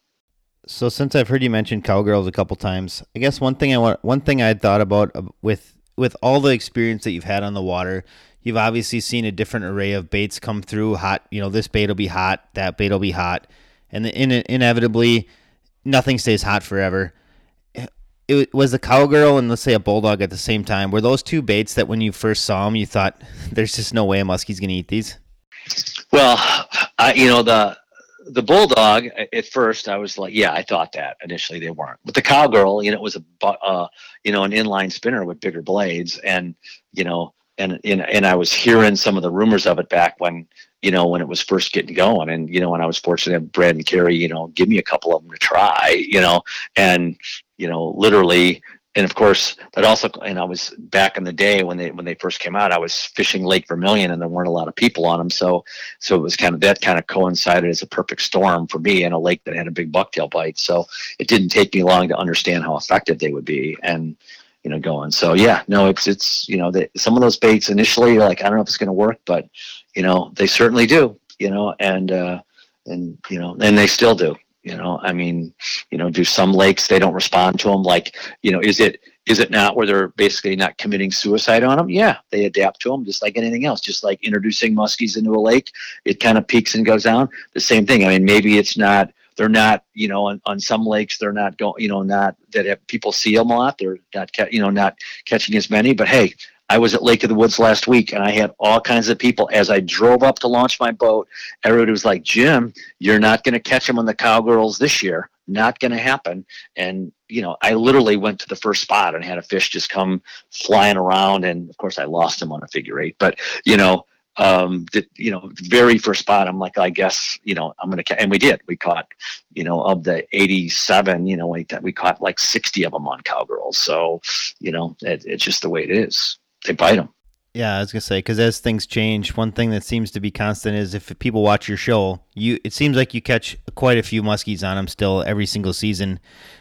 So since I've heard you mention cowgirls a couple times, I guess one thing I want one thing I thought about uh, with with all the experience that you've had on the water, you've obviously seen a different array of baits come through. Hot, you know, this bait will be hot, that bait will be hot, and the, in, inevitably, nothing stays hot forever it was a cowgirl and let's say a bulldog at the same time. Were those two baits that when you first saw them, you thought there's just no way a muskie's going to eat these? Well, I, you know the the bulldog at first I was like, yeah, I thought that initially they weren't, but the cowgirl, you know, it was a uh, you know an inline spinner with bigger blades, and you know, and and and I was hearing some of the rumors of it back when you know, when it was first getting going. And, you know, when I was fortunate to have Brad and Carrie, you know, give me a couple of them to try, you know, and, you know, literally, and of course that also and i was back in the day when they when they first came out i was fishing lake vermilion and there weren't a lot of people on them so so it was kind of that kind of coincided as a perfect storm for me in a lake that had a big bucktail bite. So it didn't take me long to understand how effective they would be and you know going. So yeah no it's it's you know that some of those baits initially like i don't know if it's going to work but you know they certainly do you know and uh and you know and they still do you know i mean you know do some lakes they don't respond to them like you know is it is it not where they're basically not committing suicide on them yeah they adapt to them just like anything else just like introducing muskies into a lake it kind of peaks and goes down. The same thing i mean maybe it's not they're not you know on, on some lakes they're not going you know not that people see them a lot they're not you know not catching as many but hey I was at Lake of the Woods last week and I had all kinds of people as I drove up to launch my boat. Everybody was like, Jim, you're not going to catch them on the Cowgirls this year. Not going to happen. And, you know, I literally went to the first spot and had a fish just come flying around. And of course, I lost him on a figure eight. But, you know, um you know very first spot i'm like i guess you know i'm gonna ca-. and we did we caught you know of the 87 you know we, we caught like 60 of them on cowgirls so you know it, it's just the way it is they bite them. Yeah, I was gonna say because as things change, one thing that seems to be constant is if people watch your show, you it seems like you catch quite a few muskies on them still every single season.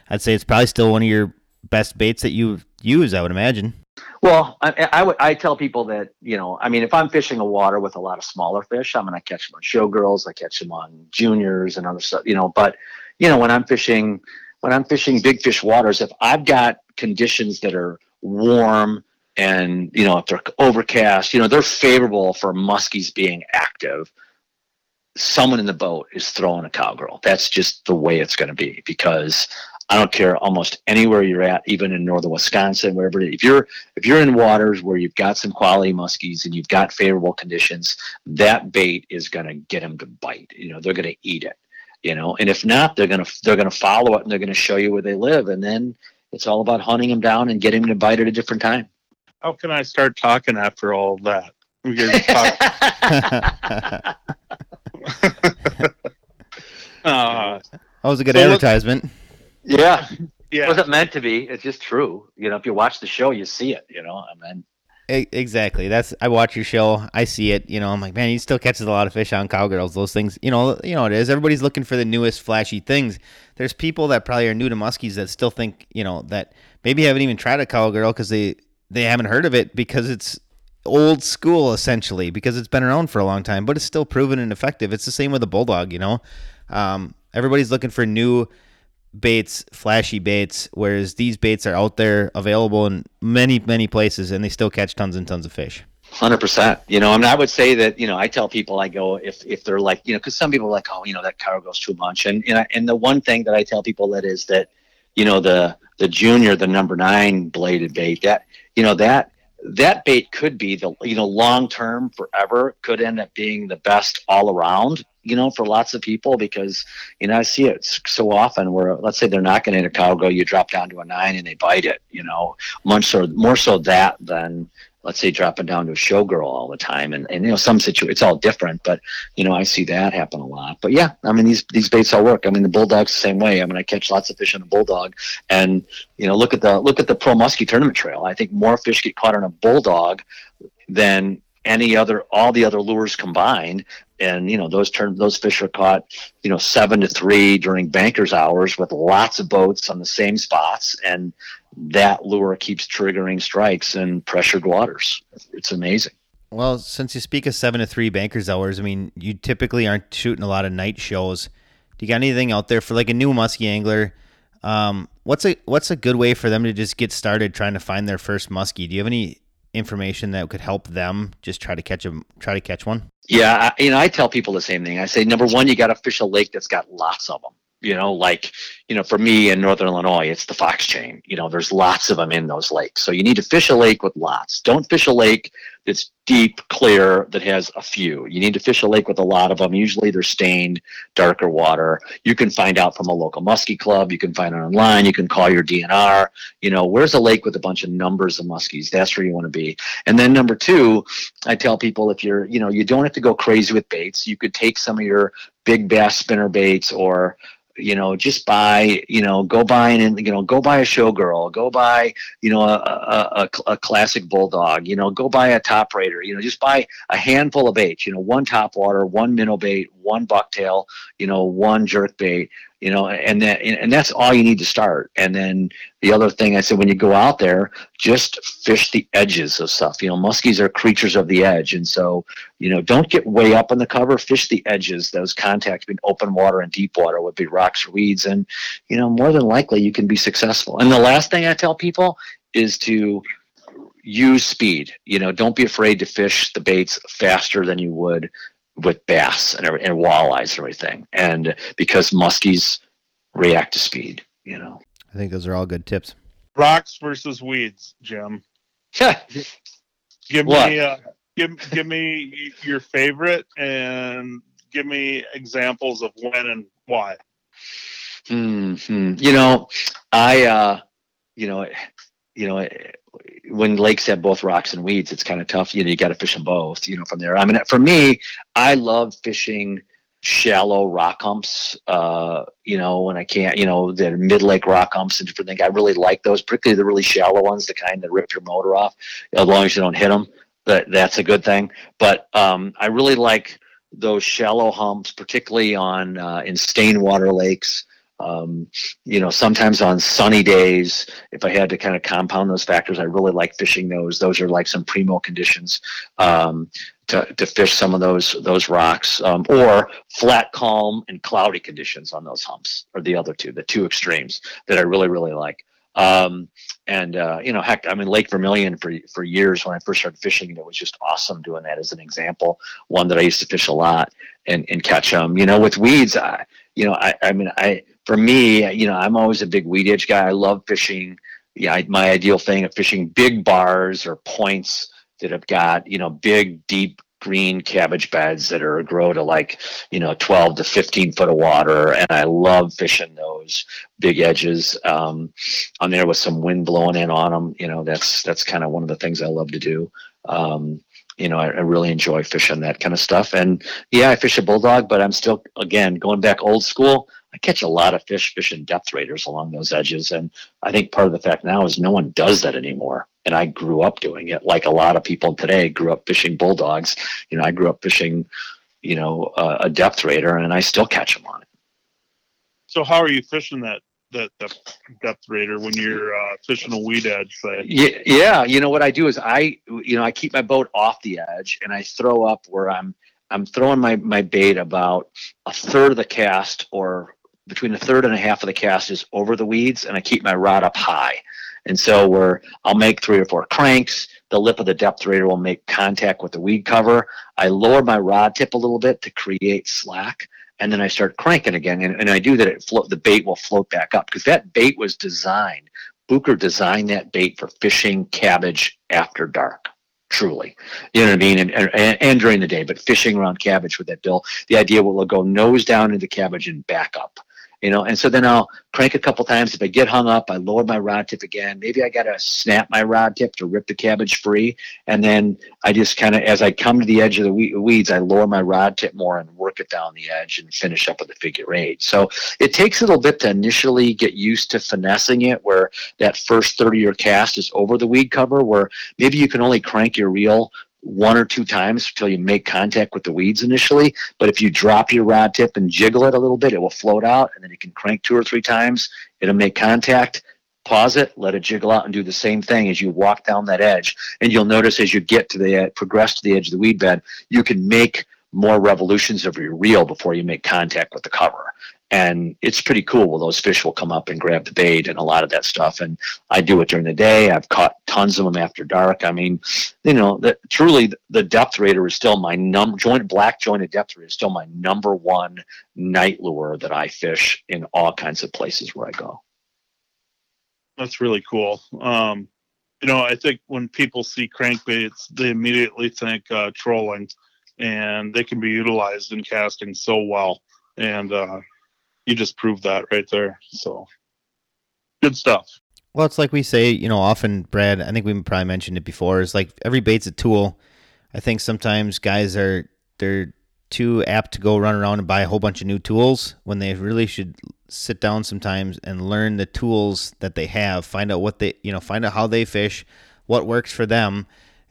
I'd say it's probably still one of your best baits that you use. I would imagine. Well, I, I would I tell people that you know I mean if I'm fishing a water with a lot of smaller fish, I'm gonna catch them on showgirls, I catch them on juniors and other stuff, you know. But you know when I'm fishing when I'm fishing big fish waters, if I've got conditions that are warm and you know if they're overcast you know they're favorable for muskies being active. Someone in the boat is throwing a cowgirl. That's just the way it's going to be because i don't care almost anywhere you're at even in northern wisconsin wherever if you're if you're in waters where you've got some quality muskies and you've got favorable conditions that bait is going to get them to bite. You know they're going to eat it you know? And if not they're going to they're going to follow it and they're going to show you where they live and then it's all about hunting them down and getting them to bite at a different time how can I start talking after all of that? We talk. uh, that was a good so advertisement. Yeah. Yeah. It wasn't meant to be. It's just true. You know, if you watch the show, you see it, you know, I mean, Exactly. That's I watch your show. I see it. You know, I'm like, man, he still catches a lot of fish on cowgirls. Those things, you know, you know it is. Everybody's looking for the newest flashy things. There's people that probably are new to muskies that still think, you know, that maybe haven't even tried a cowgirl because they they haven't heard of it because it's old school essentially because it's been around for a long time, but it's still proven and effective. It's the same with the bulldog, you know. Um, everybody's looking for new baits, flashy baits, whereas these baits are out there available in many many places, and they still catch tons and tons of fish. Hundred percent. You know, I mean, I would say that you know, I tell people, I go if if they're like, you know, because some people are like, oh, you know, that car goes too much, and and, I, and the one thing that I tell people that is that, you know, the the junior, the number nine bladed bait, that you know that that bait could be the you know long term forever could end up being the best all around you know for lots of people because you know i see it so often where let's say they're not going to a cow go you drop down to a nine and they bite it you know much so more so that than let's say dropping down to a showgirl all the time. And, and you know some situ it's all different but you know i see that happen a lot. But yeah i mean these these baits all work. I mean the bulldog's the same way. I mean i catch lots of fish on a bulldog. And you know look at the look at the pro muskie tournament trail. I think more fish get caught on a bulldog than any other all the other lures combined. And you know those turn those fish are caught you know seven to three during bankers hours with lots of boats on the same spots. And that lure keeps triggering strikes in pressured waters it's amazing well since you speak of seven to three bankers hours i mean you typically aren't shooting a lot of night shows do you got anything out there for like a new muskie angler um, what's a what's a good way for them to just get started trying to find their first muskie do you have any information that could help them just try to catch a try to catch one? Yeah, I, you know, I tell people the same thing. I say number one, you got to fish a lake that's got lots of them. You know, like you know, for me in Northern Illinois, it's the fox chain. You know, there's lots of them in those lakes. So you need to fish a lake with lots. Don't fish a lake that's deep, clear, that has a few. You need to fish a lake with a lot of them. Usually they're stained, darker water. You can find out from a local muskie club. You can find it online. You can call your DNR. You know, where's a lake with a bunch of numbers of muskies? That's where you want to be. And then number two, I tell people if you're, you know, you don't have to go crazy with baits. You could take some of your big bass spinner baits or you know just buy you know go buy and you know go buy a showgirl go buy you know a, a, a, a classic bulldog you know go buy a top raider you know just buy a handful of baits you know one top water one minnow bait one bucktail you know one jerk bait you know and that and that's all you need to start. And then the other thing i said when you go out there just fish the edges of stuff. You know muskies are creatures of the edge. And so you know don't get way up on the cover. Fish the edges. Those contacts between open water and deep water would be rocks or weeds. And you know more than likely you can be successful. And the last thing i tell people is to use speed. You know don't be afraid to fish the baits faster than you would with bass and, and walleyes and everything. And because muskies react to speed, you know. I think those are all good tips. Rocks versus weeds, Jim. give What? me uh, give give me your favorite and give me examples of when and why. hmm You know, I, uh, you know, you know, when lakes have both rocks and weeds, it's kind of tough. You know, you got to fish them both. You know, from there. I mean, for me, I love fishing shallow rock humps. Uh, you know, when I can't, you know, the mid lake rock humps and different things. I really like those, particularly the really shallow ones, the kind that rip your motor off. As long as you don't hit them, that that's a good thing. But um, I really like those shallow humps, particularly on uh, in stained water lakes. Um, you know, sometimes on sunny days, if I had to kind of compound those factors, I really like fishing those. Those are like some primo conditions um, to, to fish some of those those rocks, um, or flat, calm, and cloudy conditions on those humps, are the other two, the two extremes that I really really like. Um, and uh, you know, heck, I mean, Lake Vermilion for for years when I first started fishing, it was just awesome doing that as an example. One that I used to fish a lot and and catch them. You know, with weeds, I, you know, I I mean, I for me, you know, I'm always a big weed edge guy. I love fishing. Yeah, I, my ideal thing of fishing big bars or points that have got you know big, deep green cabbage beds that are grow to like you know 12 to 15 foot of water and i love fishing those big edges um, on there with some wind blowing in on them you know that's that's kind of one of the things i love to do um, you know I, I really enjoy fishing that kind of stuff. And yeah i fish a bulldog but i'm still again going back old school i catch a lot of fish fishing depth raiders along those edges. And i think part of the fact now is no one does that anymore. And i grew up doing it like a lot of people today grew up fishing bulldogs. You know i grew up fishing you know uh, a depth raider and i still catch them on it. So how are you fishing that that depth, depth raider when you're uh, fishing a weed edge? Yeah, yeah. You know what I do is I, you know, I keep my boat off the edge and I throw up where I'm, I'm throwing my my bait about a third of the cast or between a third and a half of the cast is over the weeds, and I keep my rod up high. And so where I'll make three or four cranks, the lip of the depth raider will make contact with the weed cover. I lower my rod tip a little bit to create slack and then I start cranking again. And, and I do that, it float, the bait will float back up because that bait was designed. Bucher designed that bait for fishing cabbage after dark. Truly, you know what I mean, and, and and during the day, but fishing around cabbage with that bill, the idea will go nose down into cabbage and back up, you know. And so then I'll crank a couple times. If I get hung up, I lower my rod tip again. Maybe I got to snap my rod tip to rip the cabbage free, and then I just kind of, as I come to the edge of the weeds, I lower my rod tip more and work it down the edge and finish up with a figure eight. So it takes a little bit to initially get used to finessing it, where that first third of your cast is over the weed cover, where maybe you can only crank your reel one or two times until you make contact with the weeds initially. But if you drop your rod tip and jiggle it a little bit, it will float out, and then you can crank two or three times. It'll make contact pause it, let it jiggle out, and do the same thing as you walk down that edge. And you'll notice as you get to the uh, progress to the edge of the weed bed, you can make more revolutions of your reel before you make contact with the cover. And it's pretty cool. Well, those fish will come up and grab the bait and a lot of that stuff. And I do it during the day. I've caught tons of them after dark. I mean, you know, the, truly the depth raider is still my number joint black jointed depth raider is still my number one night lure that I fish in all kinds of places where I go. That's really cool. Um, you know, I think when people see crankbaits, they immediately think uh, trolling, and they can be utilized in casting so well. And uh, you just proved that right there. So good stuff. Well, it's like we say, you know, often, Brad. I think we probably mentioned it before. Is like every bait's a tool. I think sometimes guys are they're too apt to go run around and buy a whole bunch of new tools when they really should sit down sometimes and learn the tools that they have. Find out what they, you know, find out how they fish, what works for them,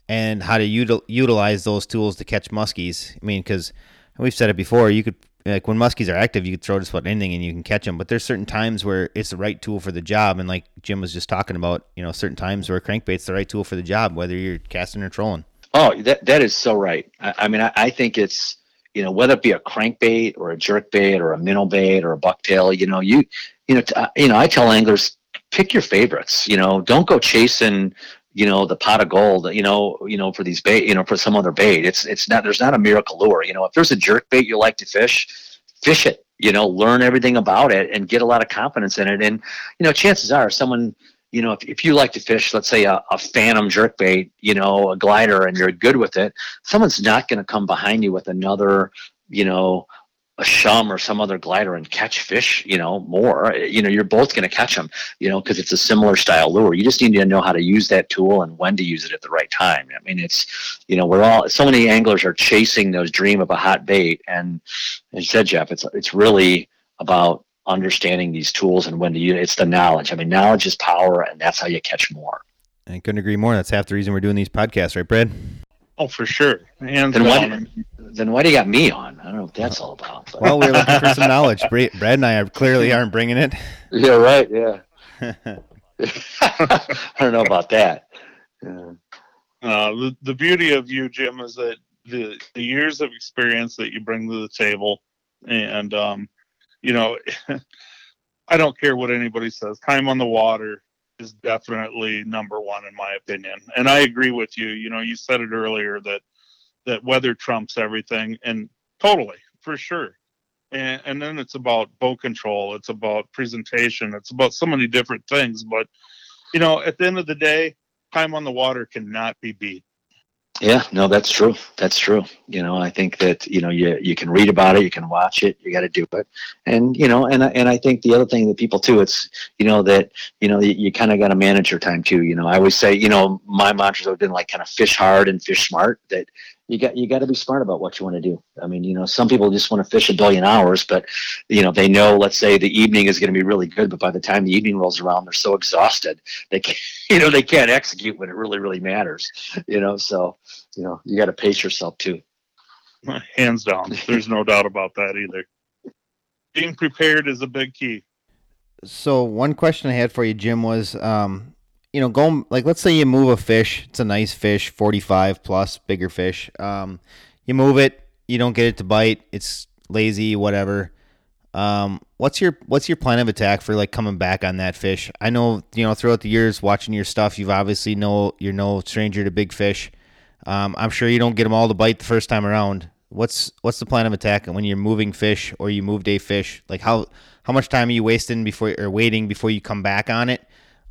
and how to util- utilize those tools to catch muskies. I mean, because we've said it before, you could like when muskies are active, you can throw just about anything and you can catch them. But there's certain times where it's the right tool for the job, and like Jim was just talking about, you know, certain times where crankbait's the right tool for the job, whether you're casting or trolling. Oh, that that is so right. I, I mean, I, I, think it's you know whether it be a crankbait or a jerkbait or a minnow bait or a bucktail, you know, you you know, t- uh, you know, I tell anglers pick your favorites. You know, don't go chasing you know the pot of gold you know you know for these bait you know for some other bait. It's it's not there's not a miracle lure you know. If there's a jerk bait you like to fish fish it you know learn everything about it and get a lot of confidence in it. And you know chances are someone you know if, if you like to fish let's say a, a phantom jerk bait you know a glider and you're good with it someone's not going to come behind you with another you know a shum or some other glider and catch fish, you know, more, you know, you're both going to catch them, you know, because it's a similar style lure. You just need to know how to use that tool and when to use it at the right time. I mean, it's, you know, we're all, so many anglers are chasing those dream of a hot bait. And as you said, Jeff, it's, it's really about understanding these tools and when to use It's the knowledge. I mean, knowledge is power and that's how you catch more. I couldn't agree more. That's half the reason we're doing these podcasts, right, Brad? Oh, for sure. Hands then why, then why do you got me on? I don't know what that's all about. But. Well, we're looking for some knowledge. Brad and I are clearly aren't bringing it. Yeah, right. Yeah. I don't know about that. Yeah. Uh, the, the beauty of you, Jim, is that the, the years of experience that you bring to the table, and um, you know, I don't care what anybody says. Time on the water, is definitely number one in my opinion. And I agree with you. You know, you said it earlier that that weather trumps everything, and totally for sure. And and then it's about bow control. It's about presentation. It's about so many different things. But you know, at the end of the day, time on the water cannot be beat. Yeah, no, that's true. That's true. You know, I think that you know you you can read about it, you can watch it, you got to do it, and you know, and and I think the other thing that people too, it's you know that you know you, you kind of got to manage your time too. You know, I always say, you know, my mantra have been like kind of fish hard and fish smart. That you got you got to be smart about what you want to do. I mean, you know, some people just want to fish a billion hours, but you know, they know, let's say, the evening is going to be really good, but by the time the evening rolls around, they're so exhausted they can't, you know, they can't execute when it really, really matters. You know, so you know, you got to pace yourself too. Hands down, there's no doubt about that either. Being prepared is a big key. So one question I had for you, Jim, was um, you know, go like let's say you move a fish. It's a nice fish, 45 plus, bigger fish. Um, you move it, you don't get it to bite. It's lazy, whatever. Um, what's your what's your plan of attack for like coming back on that fish? I know you know throughout the years watching your stuff, you've obviously know you're no stranger to big fish. Um, I'm sure you don't get them all to bite the first time around. What's what's the plan of attack when you're moving fish or you moved a fish? Like how how much time are you wasting before or waiting before you come back on it?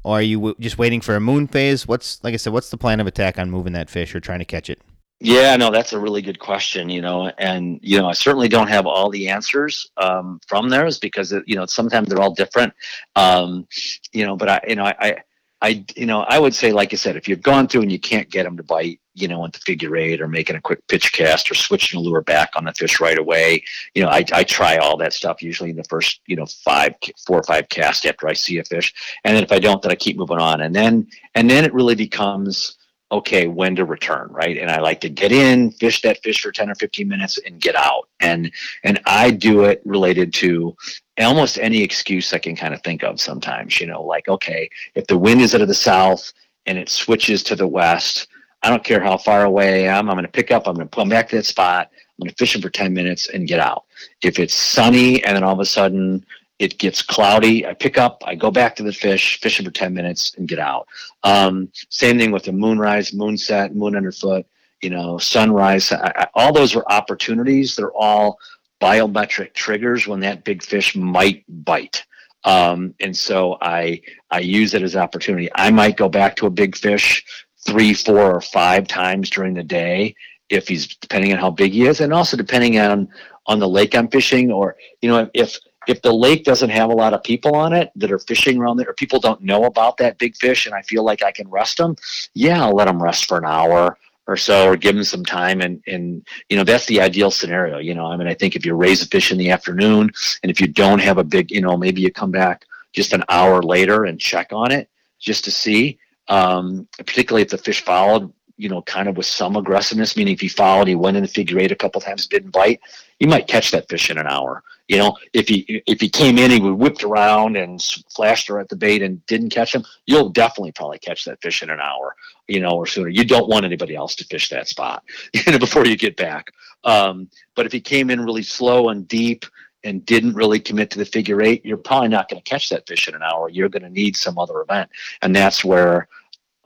Or are you just waiting for a moon phase? What's like I said, what's the plan of attack on moving that fish or trying to catch it? Yeah, no, that's a really good question. You know, and you know, I certainly don't have all the answers um, from theirs because you know sometimes they're all different. Um, you know, but I, you know, I, I, you know, I would say, like I said, if you've gone through and you can't get them to bite, you know, at the figure eight or making a quick pitch cast or switching the lure back on the fish right away, you know, I, I try all that stuff usually in the first, you know, five, four or five casts after I see a fish. And then if I don't, then I keep moving on. And then, and then it really becomes, okay, when to return, right? And I like to get in, fish that fish for 10 or 15 minutes and get out. And and I do it related to almost any excuse I can kind of think of sometimes, you know, like, okay, if the wind is out of the south and it switches to the west, I don't care how far away I am, I'm going to pick up, I'm going to come back to that spot, I'm I'm going to fish them for 10 minutes and get out. If it's sunny and then all of a sudden it gets cloudy, I pick up, I go back to the fish, fish them for 10 minutes and get out. Um, same thing with the moonrise, moonset, moon underfoot, you know, sunrise. I, I, all those are opportunities. They're all biometric triggers when that big fish might bite. Um, and so I I use it as opportunity. I might go back to a big fish three, four, or five times during the day if he's depending on how big he is, and also depending on on the lake I'm fishing, or you know if if the lake doesn't have a lot of people on it that are fishing around there, or people don't know about that big fish, and I feel like I can rest them, yeah, I'll let them rest for an hour or so, or give them some time, and and you know that's the ideal scenario. You know, I mean, I think if you raise a fish in the afternoon, and if you don't have a big, you know, maybe you come back just an hour later and check on it just to see. Um, particularly if the fish followed you know, kind of with some aggressiveness, meaning if he followed, he went in the figure eight a couple times, didn't bite, you might catch that fish in an hour. You know, if he if he came in, he would whipped around and flashed her at the bait and didn't catch him, you'll definitely probably catch that fish in an hour, you know, or sooner. You don't want anybody else to fish that spot, you know, before you get back. Um, but if he came in really slow and deep and didn't really commit to the figure eight, you're probably not going to catch that fish in an hour. You're going to need some other event, and that's where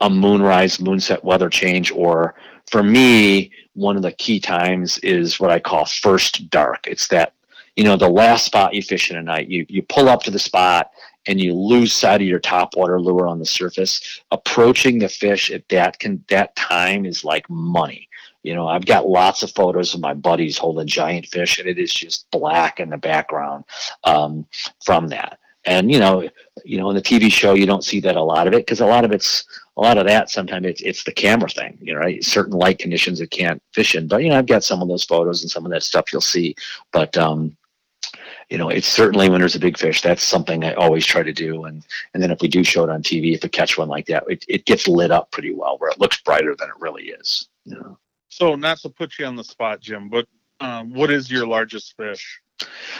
a moonrise, moonset weather change, or for me, one of the key times is what I call first dark. It's that, you know, the last spot you fish in a night, you, you pull up to the spot and you lose sight of your top water lure on the surface. Approaching the fish at that can that time is like money. You know, I've got lots of photos of my buddies holding giant fish, and it is just black in the background um, from that. And you know, you know, in the TV show, you don't see that a lot of it because a lot of it's a lot of that sometimes it's, it's the camera thing, you know, right? Certain light conditions it can't fish in. But you know, I've got some of those photos and some of that stuff you'll see. But um, you know, it's certainly when there's a big fish, that's something I always try to do. And and then if we do show it on TV, if we catch one like that, it, it gets lit up pretty well where it looks brighter than it really is. You know? So not to put you on the spot, Jim, but um, what is your largest fish?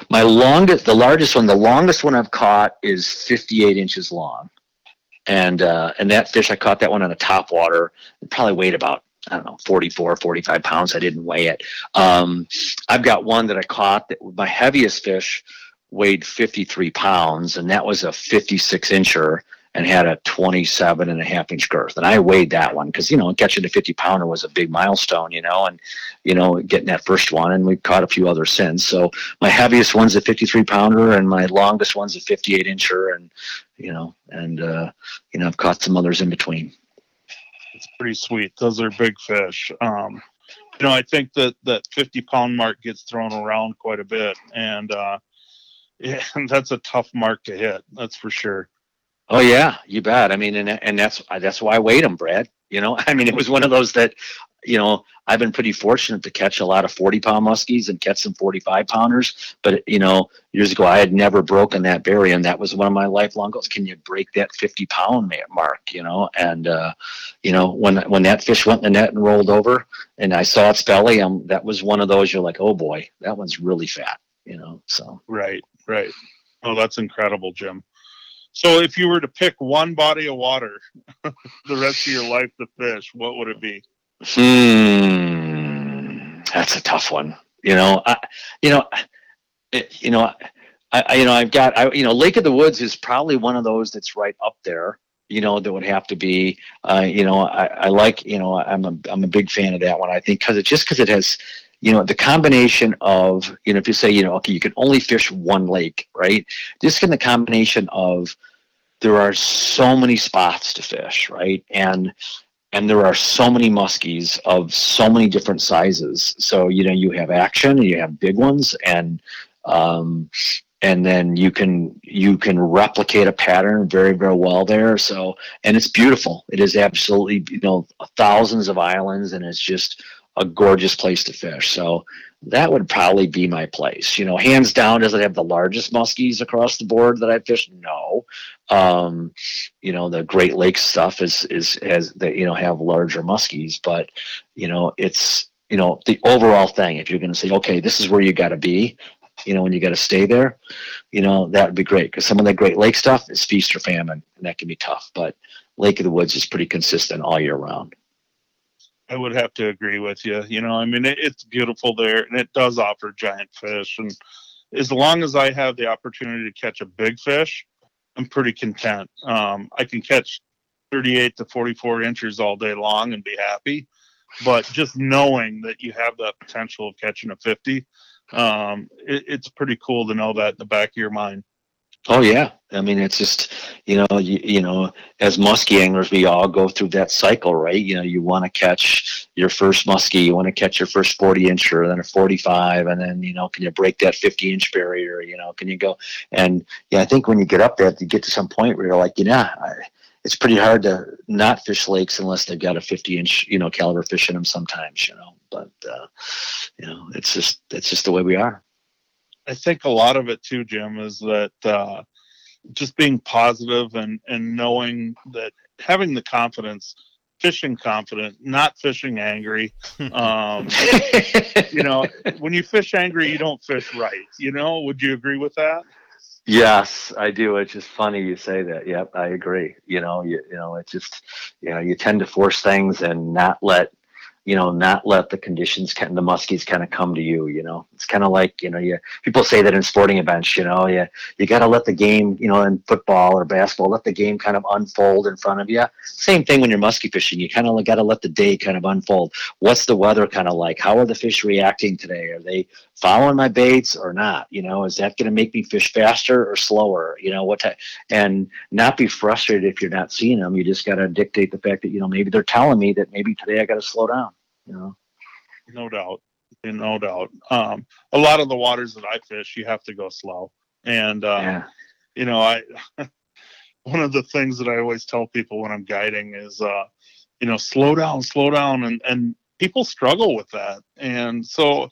My longest, the largest one, the longest one I've caught is 58 inches long and uh, and that fish I caught that one on a top water. It probably weighed about I don't know 44, 45 pounds. I didn't weigh it. Um, I've got one that I caught that my heaviest fish weighed 53 pounds, and that was a 56 incher and had a 27 and a half inch girth. And I weighed that one because, you know, catching a 50 pounder was a big milestone, you know, and, you know, getting that first one. And we've caught a few others since. So my heaviest one's a 53 pounder and my longest one's a 58 incher. And, you know, and, uh, you know, I've caught some others in between. It's pretty sweet. Those are big fish. Um, you know, I think that that 50 pound mark gets thrown around quite a bit. And, uh, yeah, that's a tough mark to hit. That's for sure. Oh yeah, you bet. I mean, and and that's that's why I weighed them, Brad. You know, I mean, it was one of those that, you know, I've been pretty fortunate to catch a lot of forty pound muskies and catch some forty five pounders. But you know, years ago I had never broken that barrier, and that was one of my lifelong goals. Can you break that fifty pound mark? You know, and uh, you know when when that fish went in the net and rolled over, and I saw its belly, um, that was one of those you're like, oh boy, that one's really fat. You know, so right, right. Oh, that's incredible, Jim. So if you were to pick one body of water the rest of your life to fish, what would it be? Hmm, that's a tough one. You know, I, you know, it, you know, I, I, you know, I've got, I, you know, Lake of the Woods is probably one of those that's right up there. You know, that would have to be. Uh, you know, I, I like. You know, I'm a, I'm a big fan of that one. I think because it just because it has you know the combination of you know if you say you know okay you can only fish one lake right? Just in the combination of there are so many spots to fish right? And and there are so many muskies of so many different sizes. So you know you have action and you have big ones and um, and then you can you can replicate a pattern very very well there. So and it's beautiful. It is absolutely you know thousands of islands and it's just a gorgeous place to fish. So that would probably be my place. You know, hands down, does it have the largest muskies across the board that I fished? No. Um, you know, the Great Lakes stuff is is has that you know have larger muskies, but you know, it's you know the overall thing. If you're going to say, okay, this is where you got to be, you know, and you got to stay there, you know, that would be great because some of the Great Lake stuff is feast or famine, and that can be tough. But Lake of the Woods is pretty consistent all year round. I would have to agree with you. You know, I mean, it, it's beautiful there, and it does offer giant fish. And as long as I have the opportunity to catch a big fish, I'm pretty content. Um, I can catch 38 to 44 inches all day long and be happy. But just knowing that you have that potential of catching a 50, um, it, it's pretty cool to know that in the back of your mind. Oh yeah, I mean it's just you know you, you know as muskie anglers we all go through that cycle, right? You know you want to catch your first muskie, you want to catch your first forty incher, then a forty five, and then you know can you break that fifty inch barrier? You know can you go? And yeah, I think when you get up there, you get to some point where you're like, you know, I, it's pretty hard to not fish lakes unless they've got a fifty inch you know caliber fish in them sometimes, you know. But uh, you know it's just it's just the way we are. I think a lot of it too, Jim, is that uh, just being positive and and knowing that having the confidence, fishing confident, not fishing angry. Um, you know, when you fish angry, you don't fish right. You know, would you agree with that? Yes, I do. It's just funny you say that. Yep, I agree. You know, you, you know, it's just you know, you tend to force things and not let you know, not let the conditions the muskies kind of come to you, you know. It's kind of like, you know, you people say that in sporting events, you know, you you got to let the game, you know, in football or basketball, let the game kind of unfold in front of you. Same thing when you're muskie fishing. You kind of got to let the day kind of unfold. What's the weather kind of like? How are the fish reacting today? Are they following my baits or not? You know, is that going to make me fish faster or slower? You know, what type? And not be frustrated if you're not seeing them. You just got to dictate the fact that you know maybe they're telling me that maybe today I got to slow down you know. No doubt, no doubt. Um, a lot of the waters that I fish, you have to go slow, and uh, yeah. you know, I one of the things that I always tell people when I'm guiding is, uh, you know, slow down, slow down, and and people struggle with that, and so,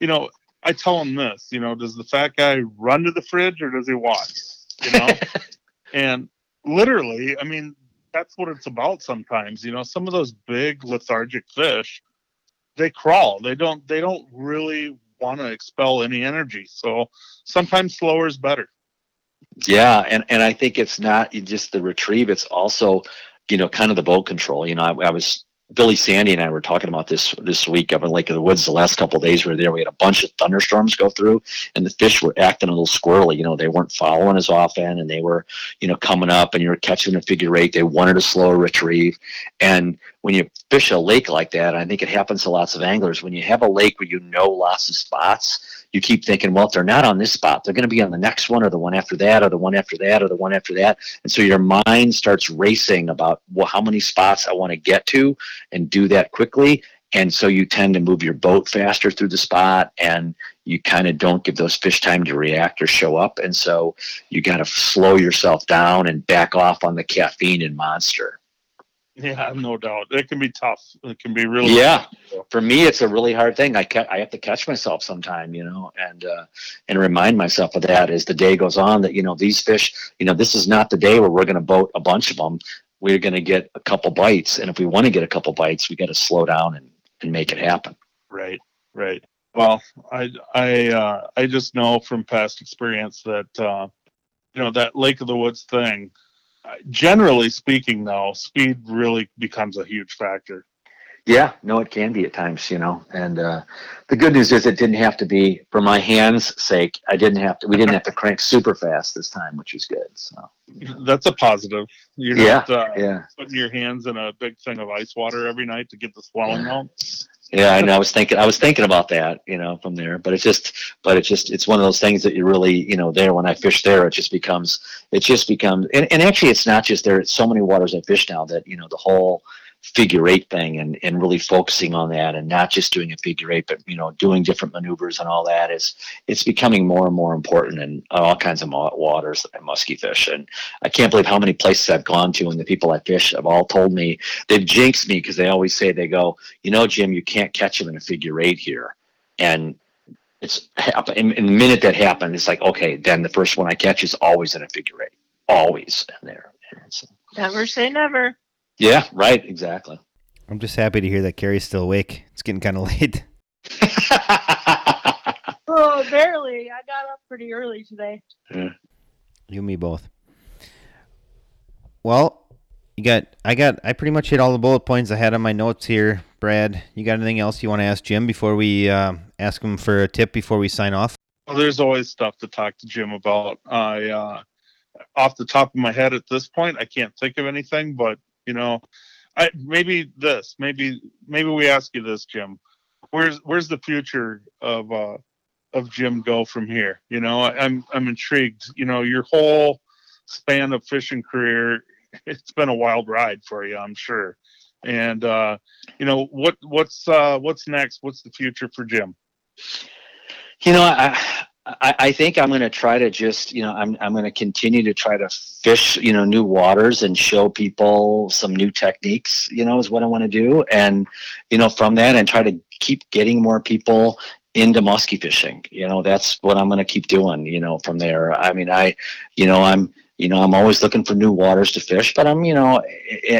you know, I tell them this, you know, does the fat guy run to the fridge or does he walk? You know, and literally, I mean, that's what it's about sometimes. You know, some of those big lethargic fish, they crawl. They don't they don't really want to expel any energy. So sometimes slower is better. Yeah, and and I think it's not just the retrieve. It's also, you know, kind of the boat control. You know, I, I was Billy Sandy and I were talking about this this week up in Lake of the Woods. The last couple days we were there, we had a bunch of thunderstorms go through, and the fish were acting a little squirrely. You know, they weren't following as often, and they were, you know, coming up, and you were catching a figure eight. They wanted a slower retrieve, and when you fish a lake like that, I think it happens to lots of anglers. When you have a lake where you know lots of spots, you keep thinking, well, if they're not on this spot, they're going to be on the next one or the one after that or the one after that or the one after that. And so your mind starts racing about well, how many spots I want to get to and do that quickly. And so you tend to move your boat faster through the spot and you kind of don't give those fish time to react or show up. And so you got to slow yourself down and back off on the caffeine and monster. Yeah, no doubt. It can be tough. It can be really yeah. For me, it's a really hard thing. I ca- I have to catch myself sometime, you know, and uh, and remind myself of that as the day goes on. That you know these fish, you know, this is not the day where we're going to boat a bunch of them. We're going to get a couple bites, and if we want to get a couple bites, we got to slow down and and make it happen. Right. Right. Well, I I uh, I just know from past experience that uh, you know that Lake of the Woods thing generally speaking, though, speed really becomes a huge factor. Yeah, no, it can be at times, you know. And uh, the good news is it didn't have to be for my hands' sake. I didn't have to. We didn't have to crank super fast this time, which is good. So that's a positive. You're yeah, not uh, yeah. putting your hands in a big thing of ice water every night to get the swelling out. Yeah, I know. I was thinking. I was thinking about that, you know, from there. But it's just, but it's just, it's one of those things that you really, you know, there. When I fish there, it just becomes, it just becomes, and, and actually, it's not just there. It's so many waters I fish now that you know the whole figure eight thing and, and really focusing on that and not just doing a figure eight, but you know, doing different maneuvers and all that is it's becoming more and more important in uh, all kinds of waters I musky fish. And I can't believe how many places I've gone to and the people I fish have all told me they've jinxed me because they always say they go, you know, Jim, you can't catch them in a figure eight here. And it's in, in the minute that happened, it's like, okay, then the first one I catch is always in a figure eight, always in there. So, never say never. Yeah, right, exactly. I'm just happy to hear that Carrie's still awake. It's getting kind of late. oh, barely. I got up pretty early today. Yeah. You and me both. Well, you got I got I pretty much hit all the bullet points I had on my notes here. Brad, you got anything else you want to ask Jim before we uh, ask him for a tip before we sign off? Well, there's always stuff to talk to Jim about. I, uh, off the top of my head at this point, I can't think of anything. But you know, I maybe this, maybe maybe we ask you this, Jim. Where's where's the future of uh, of Jim go from here? You know, I, I'm I'm intrigued. You know, your whole span of fishing career, it's been a wild ride for you, I'm sure. And uh, you know, what what's uh, what's next? What's the future for Jim? You know, I I, I think I'm going to try to just, you know, I'm I'm going to continue to try to fish, you know, new waters and show people some new techniques. You know, is what I want to do, and you know, from that, and try to keep getting more people into musky fishing. You know, that's what I'm going to keep doing. You know, from there. I mean, I, you know, I'm, you know, I'm always looking for new waters to fish, but I'm, you know,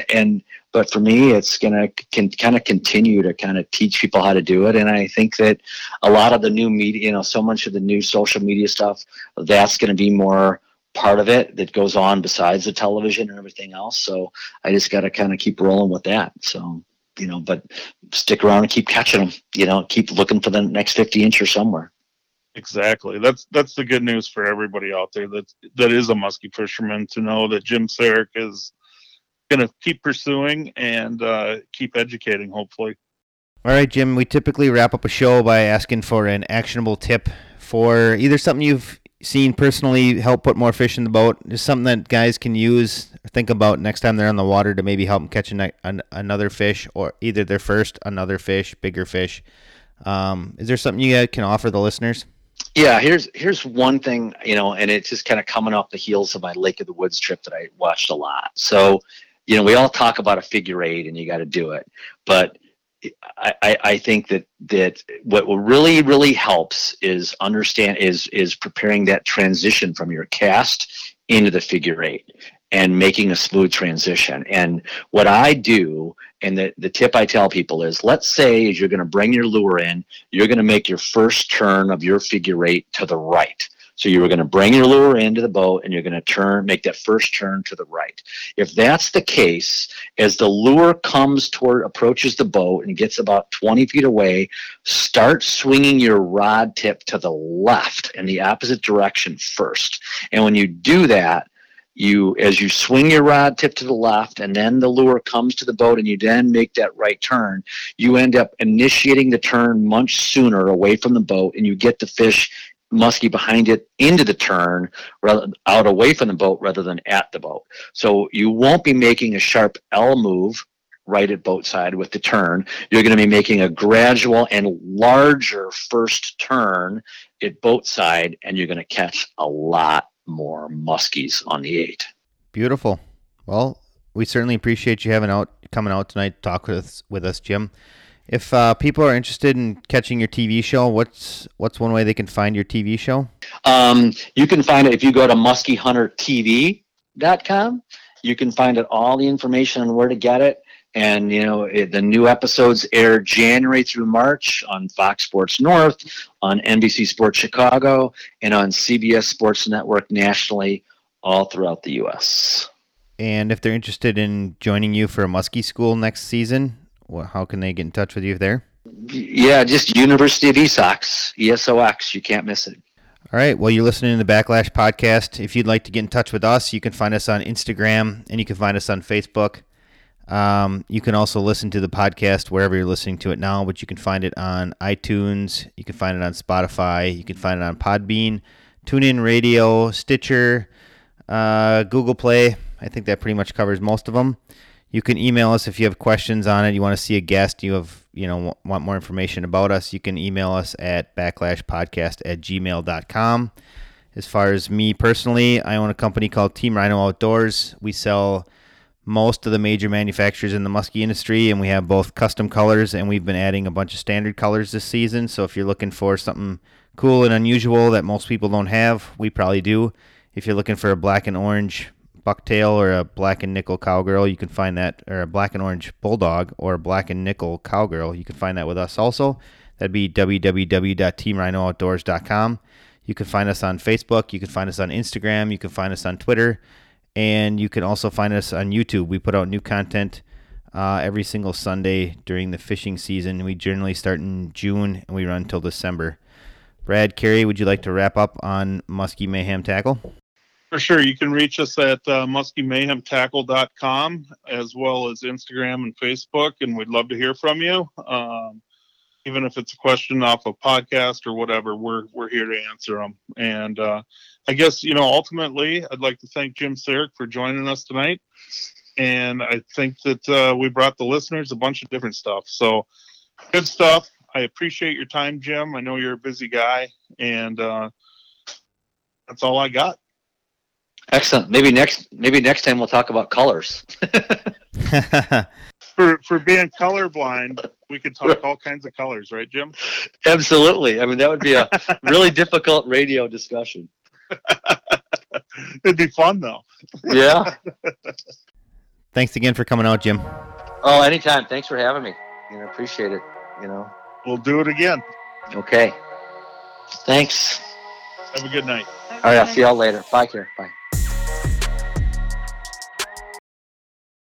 and but for me it's going to can kind of continue to kind of teach people how to do it. And i think that a lot of the new media you know so much of the new social media stuff that's going to be more part of it that goes on besides the television and everything else. So i just got to kind of keep rolling with that. So you know but stick around and keep catching them you know keep looking for the next 50 inch or somewhere. Exactly. That's that's the good news for everybody out there that that is a musky fisherman to know that Jim Saric is going to keep pursuing and uh, keep educating, hopefully. All right, Jim. We typically wrap up a show by asking for an actionable tip for either something you've seen personally help put more fish in the boat, just something that guys can use or think about next time they're on the water to maybe help them catch an, an, another fish or either their first, another fish, bigger fish. Um, is there something you guys can offer the listeners? Yeah, here's here's one thing, you know, and it's just kind of coming off the heels of my Lake of the Woods trip that I watched a lot. So you know, we all talk about a figure eight and you got to do it, but I, I think that that what really really helps is understand is is preparing that transition from your cast into the figure eight and making a smooth transition. And what I do, and the, the tip I tell people is let's say as you're going to bring your lure in, you're going to make your first turn of your figure eight to the right. So you were going to bring your lure into the boat and you're going to turn, make that first turn to the right. If that's the case, as the lure comes toward, approaches the boat and gets about 20 feet away, start swinging your rod tip to the left in the opposite direction first. And when you do that, you as you swing your rod tip to the left and then the lure comes to the boat and you then make that right turn you end up initiating the turn much sooner away from the boat and you get the fish muskie behind it into the turn rather out away from the boat rather than at the boat. So you won't be making a sharp L move right at boat side with the turn. You're going to be making a gradual and larger first turn at boat side, and you're going to catch a lot more muskies on the eight. Beautiful. Well, we certainly appreciate you having out coming out tonight to talk with us, with us, Jim. If uh, people are interested in catching your TV show, what's what's one way they can find your TV show? Um, you can find it if you go to muskiehuntertv.com. You can find it all the information on where to get it. And you know it, the new episodes air January through March on Fox Sports North, on NBC Sports Chicago, and on CBS Sports Network nationally, all throughout the U.S. And if they're interested in joining you for a muskie school next season, how can they get in touch with you there? Yeah, just University of ESOX, ESOX. You can't miss it. All right. Well, you're listening to the Backlash Podcast. If you'd like to get in touch with us, you can find us on Instagram and you can find us on Facebook. Um, you can also listen to the podcast wherever you're listening to it now, but you can find it on iTunes. You can find it on Spotify. You can find it on Podbean, TuneIn Radio, Stitcher, uh, Google Play. I think that pretty much covers most of them. You can email us if you have questions on it. You want to see a guest. You have you know want more information about us. You can email us at backlashpodcast at gmail.com. As far as me personally, I own a company called Team Rhino Outdoors. We sell most of the major manufacturers in the muskie industry, and we have both custom colors and we've been adding a bunch of standard colors this season. So if you're looking for something cool and unusual that most people don't have, we probably do. If you're looking for a black and orange bucktail or a black and nickel cowgirl, you can find that, or a black and orange bulldog or a black and nickel cowgirl, you can find that with us also. That'd be www.teamrhinooutdoors.com. You can find us on Facebook. You can find us on Instagram. You can find us on Twitter. And you can also find us on YouTube. We put out new content uh, every single Sunday during the fishing season. We generally start in June and we run until December. Brad, Carey, would you like to wrap up on Muskie Mayhem Tackle? For sure. You can reach us at uh, muskiemayhemtackle.com as well as Instagram and Facebook, and we'd love to hear from you. Um, even if it's a question off a podcast or whatever, we're we're here to answer them. And uh, I guess you know, ultimately, I'd like to thank Jim Saric for joining us tonight. And I think that uh, we brought the listeners a bunch of different stuff. So good stuff. I appreciate your time, Jim. I know you're a busy guy, and uh, that's all I got. Excellent. Maybe next maybe next time we'll talk about colors. for for being colorblind, we could talk all kinds of colors, right, Jim? Absolutely. I mean, that would be a really difficult radio discussion. It'd be fun though. Yeah. Thanks again for coming out, Jim. Oh, anytime. Thanks for having me. You know, appreciate it. You know. We'll do it again. Okay. Thanks. Have a good night. All right. I'll see y'all later. Bye, care. Bye.